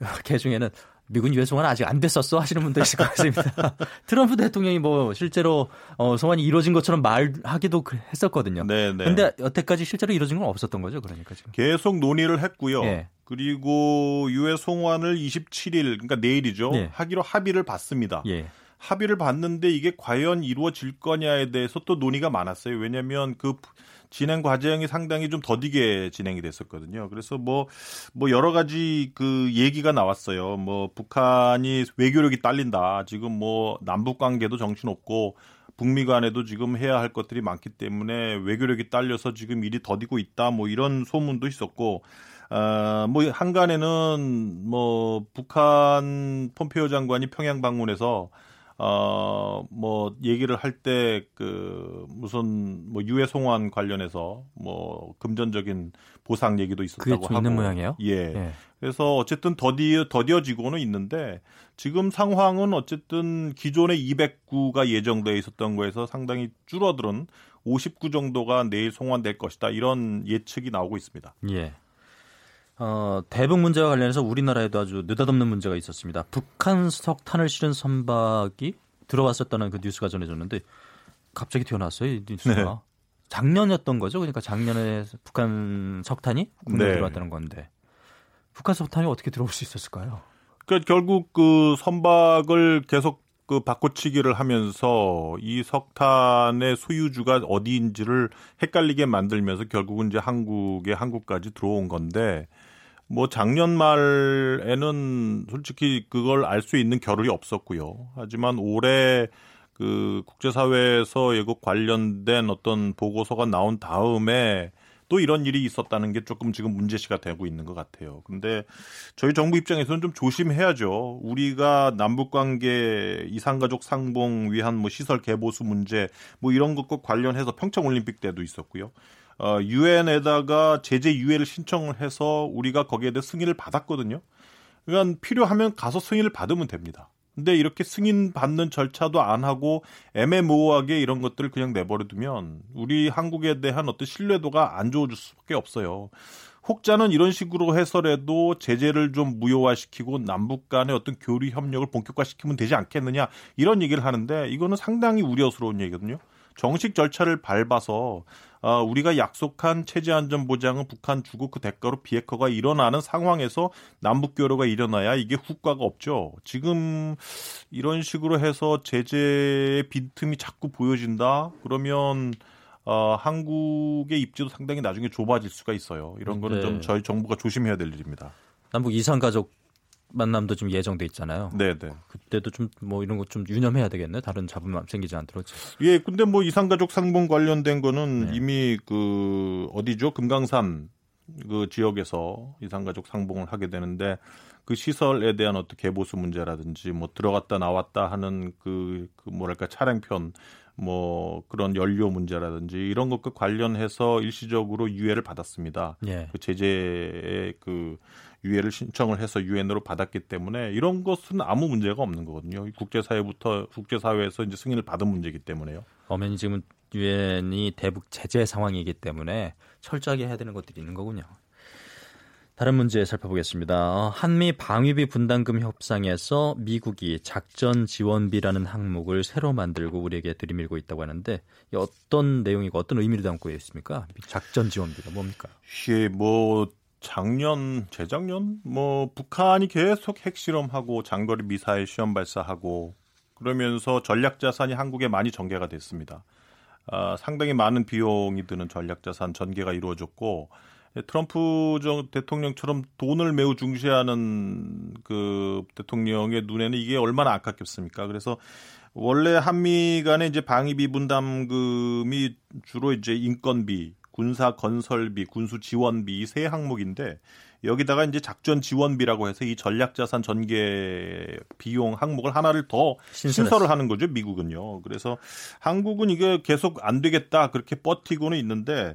Speaker 2: *laughs* 개 중에는 미군 유해 송환 아직 안 됐었어 하시는 분도 있을 것 같습니다. *laughs* 트럼프 대통령이 뭐 실제로 어, 송환이 이루어진 것처럼 말하기도 그 했었거든요. 네, 네. 근데 여태까지 실제로 이루어진 건 없었던 거죠, 그러니까 지금.
Speaker 18: 계속 논의를 했고요. 네. 그리고 유해 송환을 27일 그러니까 내일이죠. 네. 하기로 합의를 받습니다. 예. 합의를 봤는데 이게 과연 이루어질 거냐에 대해서 또 논의가 많았어요. 왜냐하면 그 진행 과정이 상당히 좀 더디게 진행이 됐었거든요. 그래서 뭐, 뭐 여러 가지 그 얘기가 나왔어요. 뭐 북한이 외교력이 딸린다. 지금 뭐 남북 관계도 정신없고 북미 간에도 지금 해야 할 것들이 많기 때문에 외교력이 딸려서 지금 일이 더디고 있다. 뭐 이런 소문도 있었고 어, 뭐 한간에는 뭐 북한 폼페이오 장관이 평양 방문해서 어, 뭐, 얘기를 할 때, 그, 무슨, 뭐, 유해 송환 관련해서, 뭐, 금전적인 보상 얘기도 있었다고 하고.
Speaker 2: 있는 모양이에요?
Speaker 18: 예. 예. 그래서 어쨌든 더디, 더디어지고는 있는데, 지금 상황은 어쨌든 기존의 209가 예정되어 있었던 거에서 상당히 줄어들은 59 정도가 내일 송환될 것이다. 이런 예측이 나오고 있습니다.
Speaker 2: 예. 어, 대북 문제와 관련해서 우리나라에도 아주 느닷없는 문제가 있었습니다. 북한 석탄을 실은 선박이 들어왔었다는 그 뉴스가 전해졌는데 갑자기 튀어나왔어요, 이 뉴스가. 네. 작년이었던 거죠. 그러니까 작년에 북한 석탄이 국내에 네. 들어왔다는 건데 북한 석탄이 어떻게 들어올 수 있었을까요?
Speaker 18: 그러니까 결국 그 선박을 계속 그 바꿔치기를 하면서 이 석탄의 소유주가 어디인지를 헷갈리게 만들면서 결국은 이제 한국에 한국까지 들어온 건데 뭐 작년 말에는 솔직히 그걸 알 수 있는 겨를이 없었고요. 하지만 올해 그 국제사회에서 예국 관련된 어떤 보고서가 나온 다음에 또 이런 일이 있었다는 게 조금 지금 문제시가 되고 있는 것 같아요. 근데 저희 정부 입장에서는 좀 조심해야죠. 우리가 남북 관계 이산가족 상봉 위한 뭐 시설 개보수 문제 뭐 이런 것과 관련해서 평창 올림픽 때도 있었고요. 어, 유엔에다가 제재 유예를 신청을 해서 우리가 거기에 대해 승인을 받았거든요. 그러니까 필요하면 가서 승인을 받으면 됩니다. 근데 이렇게 승인 받는 절차도 안 하고 애매모호하게 이런 것들을 그냥 내버려두면 우리 한국에 대한 어떤 신뢰도가 안 좋아질 수밖에 없어요. 혹자는 이런 식으로 해서라도 제재를 좀 무효화시키고 남북 간의 어떤 교류 협력을 본격화시키면 되지 않겠느냐 이런 얘기를 하는데 이거는 상당히 우려스러운 얘기거든요. 정식 절차를 밟아서 어, 우리가 약속한 체제 안전 보장은 북한 주고 그 대가로 비핵화가 일어나는 상황에서 남북 교류가 일어나야 이게 후과가 없죠. 지금 이런 식으로 해서 제재의 빈틈이 자꾸 보여진다. 그러면 어, 한국의 입지도 상당히 나중에 좁아질 수가 있어요. 이런 거는 네. 좀 저희 정부가 조심해야 될 일입니다.
Speaker 2: 남북 이산 가족 만남도 좀 예정돼 있잖아요.
Speaker 18: 네, 네.
Speaker 2: 그때도 좀 뭐 이런 거 좀 유념해야 되겠네. 다른 잡음 생기지 않도록.
Speaker 18: 예, 근데 뭐 이산가족 상봉 관련된 거는 네. 이미 그 어디죠? 금강산 그 지역에서 이산가족 상봉을 하게 되는데 그 시설에 대한 어떤 개보수 문제라든지 뭐 들어갔다 나왔다 하는 그, 그 뭐랄까 차량편 뭐 그런 연료 문제라든지 이런 것과 관련해서 일시적으로 유예를 받았습니다. 예. 그 제재의 그 유예를 신청을 해서 유엔으로 받았기 때문에 이런 것은 아무 문제가 없는 거거든요. 국제사회부터 국제사회에서 이제 승인을 받은 문제이기 때문에요.
Speaker 2: 엄연히 지금은 유엔이 대북 제재 상황이기 때문에 철저하게 해야 되는 것들이 있는 거군요. 다른 문제 살펴보겠습니다. 한미 방위비 분담금 협상에서 미국이 작전 지원비라는 항목을 새로 만들고 우리에게 들이밀고 있다고 하는데 어떤 내용이고 어떤 의미를 담고 있습니까? 작전 지원비가 뭡니까?
Speaker 18: 예, 뭐 작년, 재작년 뭐 북한이 계속 핵실험하고 장거리 미사일 시험 발사하고 그러면서 전략 자산이 한국에 많이 전개가 됐습니다. 아, 상당히 많은 비용이 드는 전략 자산 전개가 이루어졌고 트럼프 대통령처럼 돈을 매우 중시하는 그그 대통령의 눈에는 이게 얼마나 아깝겠습니까? 그래서 원래 한미 간의 이제 방위비 분담금이 주로 이제 인건비, 군사 건설비, 군수 지원비 세 항목인데 여기다가 이제 작전 지원비라고 해서 이 전략 자산 전개 비용 항목을 하나를 더 신설을 하는 거죠 미국은요. 그래서 한국은 이게 계속 안 되겠다 그렇게 버티고는 있는데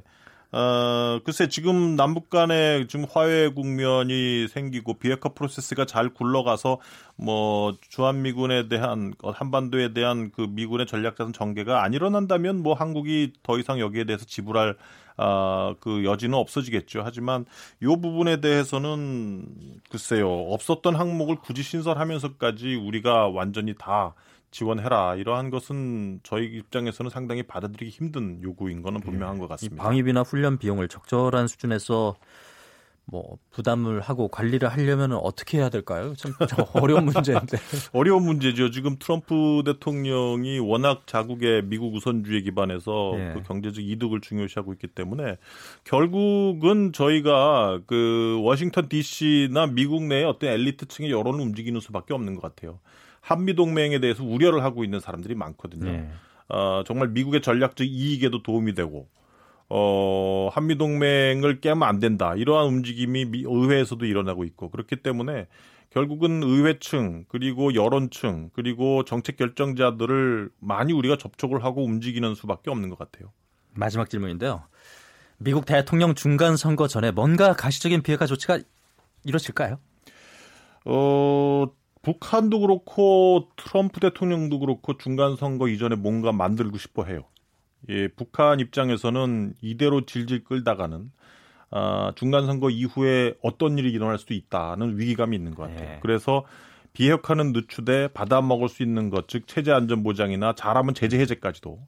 Speaker 18: 어, 글쎄 지금 남북 간에 지금 화해 국면이 생기고 비핵화 프로세스가 잘 굴러가서 뭐 주한미군에 대한 어, 한반도에 대한 그 미군의 전략자산 전개가 안 일어난다면 뭐 한국이 더 이상 여기에 대해서 지불할 아, 그 여지는 없어지겠죠. 하지만 요 부분에 대해서는 글쎄요. 없었던 항목을 굳이 신설하면서까지 우리가 완전히 다 지원해라 이러한 것은 저희 입장에서는 상당히 받아들이기 힘든 요구인 거는 분명한 것 같습니다.
Speaker 2: 방위비나 훈련 비용을 적절한 수준에서 뭐 부담을 하고 관리를 하려면 어떻게 해야 될까요? 참 어려운 *laughs* 문제인데.
Speaker 18: 어려운 문제죠. 지금 트럼프 대통령이 워낙 자국의 미국 우선주의 기반에서 예. 그 경제적 이득을 중요시하고 있기 때문에 결국은 저희가 그 워싱턴 D.C.나 미국 내의 어떤 엘리트층의 여론을 움직이는 수밖에 없는 것 같아요. 한미 동맹에 대해서 우려를 하고 있는 사람들이 많거든요. 예. 어, 정말 미국의 전략적 이익에도 도움이 되고 어, 한미동맹을 깨면 안 된다. 이러한 움직임이 미, 의회에서도 일어나고 있고 그렇기 때문에 결국은 의회층 그리고 여론층 그리고 정책 결정자들을 많이 우리가 접촉을 하고 움직이는 수밖에 없는 것 같아요.
Speaker 2: 마지막 질문인데요. 미국 대통령 중간 선거 전에 뭔가 가시적인 비핵화 조치가 이루어질까요?
Speaker 18: 어, 북한도 그렇고 트럼프 대통령도 그렇고 중간 선거 이전에 뭔가 만들고 싶어 해요. 예, 북한 입장에서는 이대로 질질 끌다가는 아, 중간 선거 이후에 어떤 일이 일어날 수도 있다는 위기감이 있는 것 같아요. 네. 그래서 비핵화는 늦추되 받아 먹을 수 있는 것, 즉 체제 안전 보장이나 잘하면 제재 해제까지도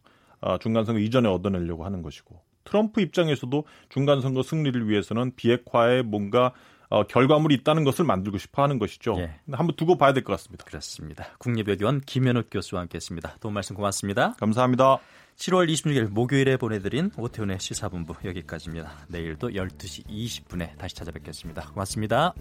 Speaker 18: 아, 중간 선거 이전에 얻어내려고 하는 것이고 트럼프 입장에서도 중간 선거 승리를 위해서는 비핵화에 뭔가 어, 결과물이 있다는 것을 만들고 싶어 하는 것이죠. 예. 한번 두고 봐야 될 것 같습니다.
Speaker 2: 그렇습니다. 국립외교원 김현욱 교수와 함께했습니다. 도움 말씀 고맙습니다.
Speaker 18: 감사합니다.
Speaker 2: 7월 26일 목요일에 보내드린 오태훈의 시사본부 여기까지입니다. 내일도 12시 20분에 다시 찾아뵙겠습니다. 고맙습니다.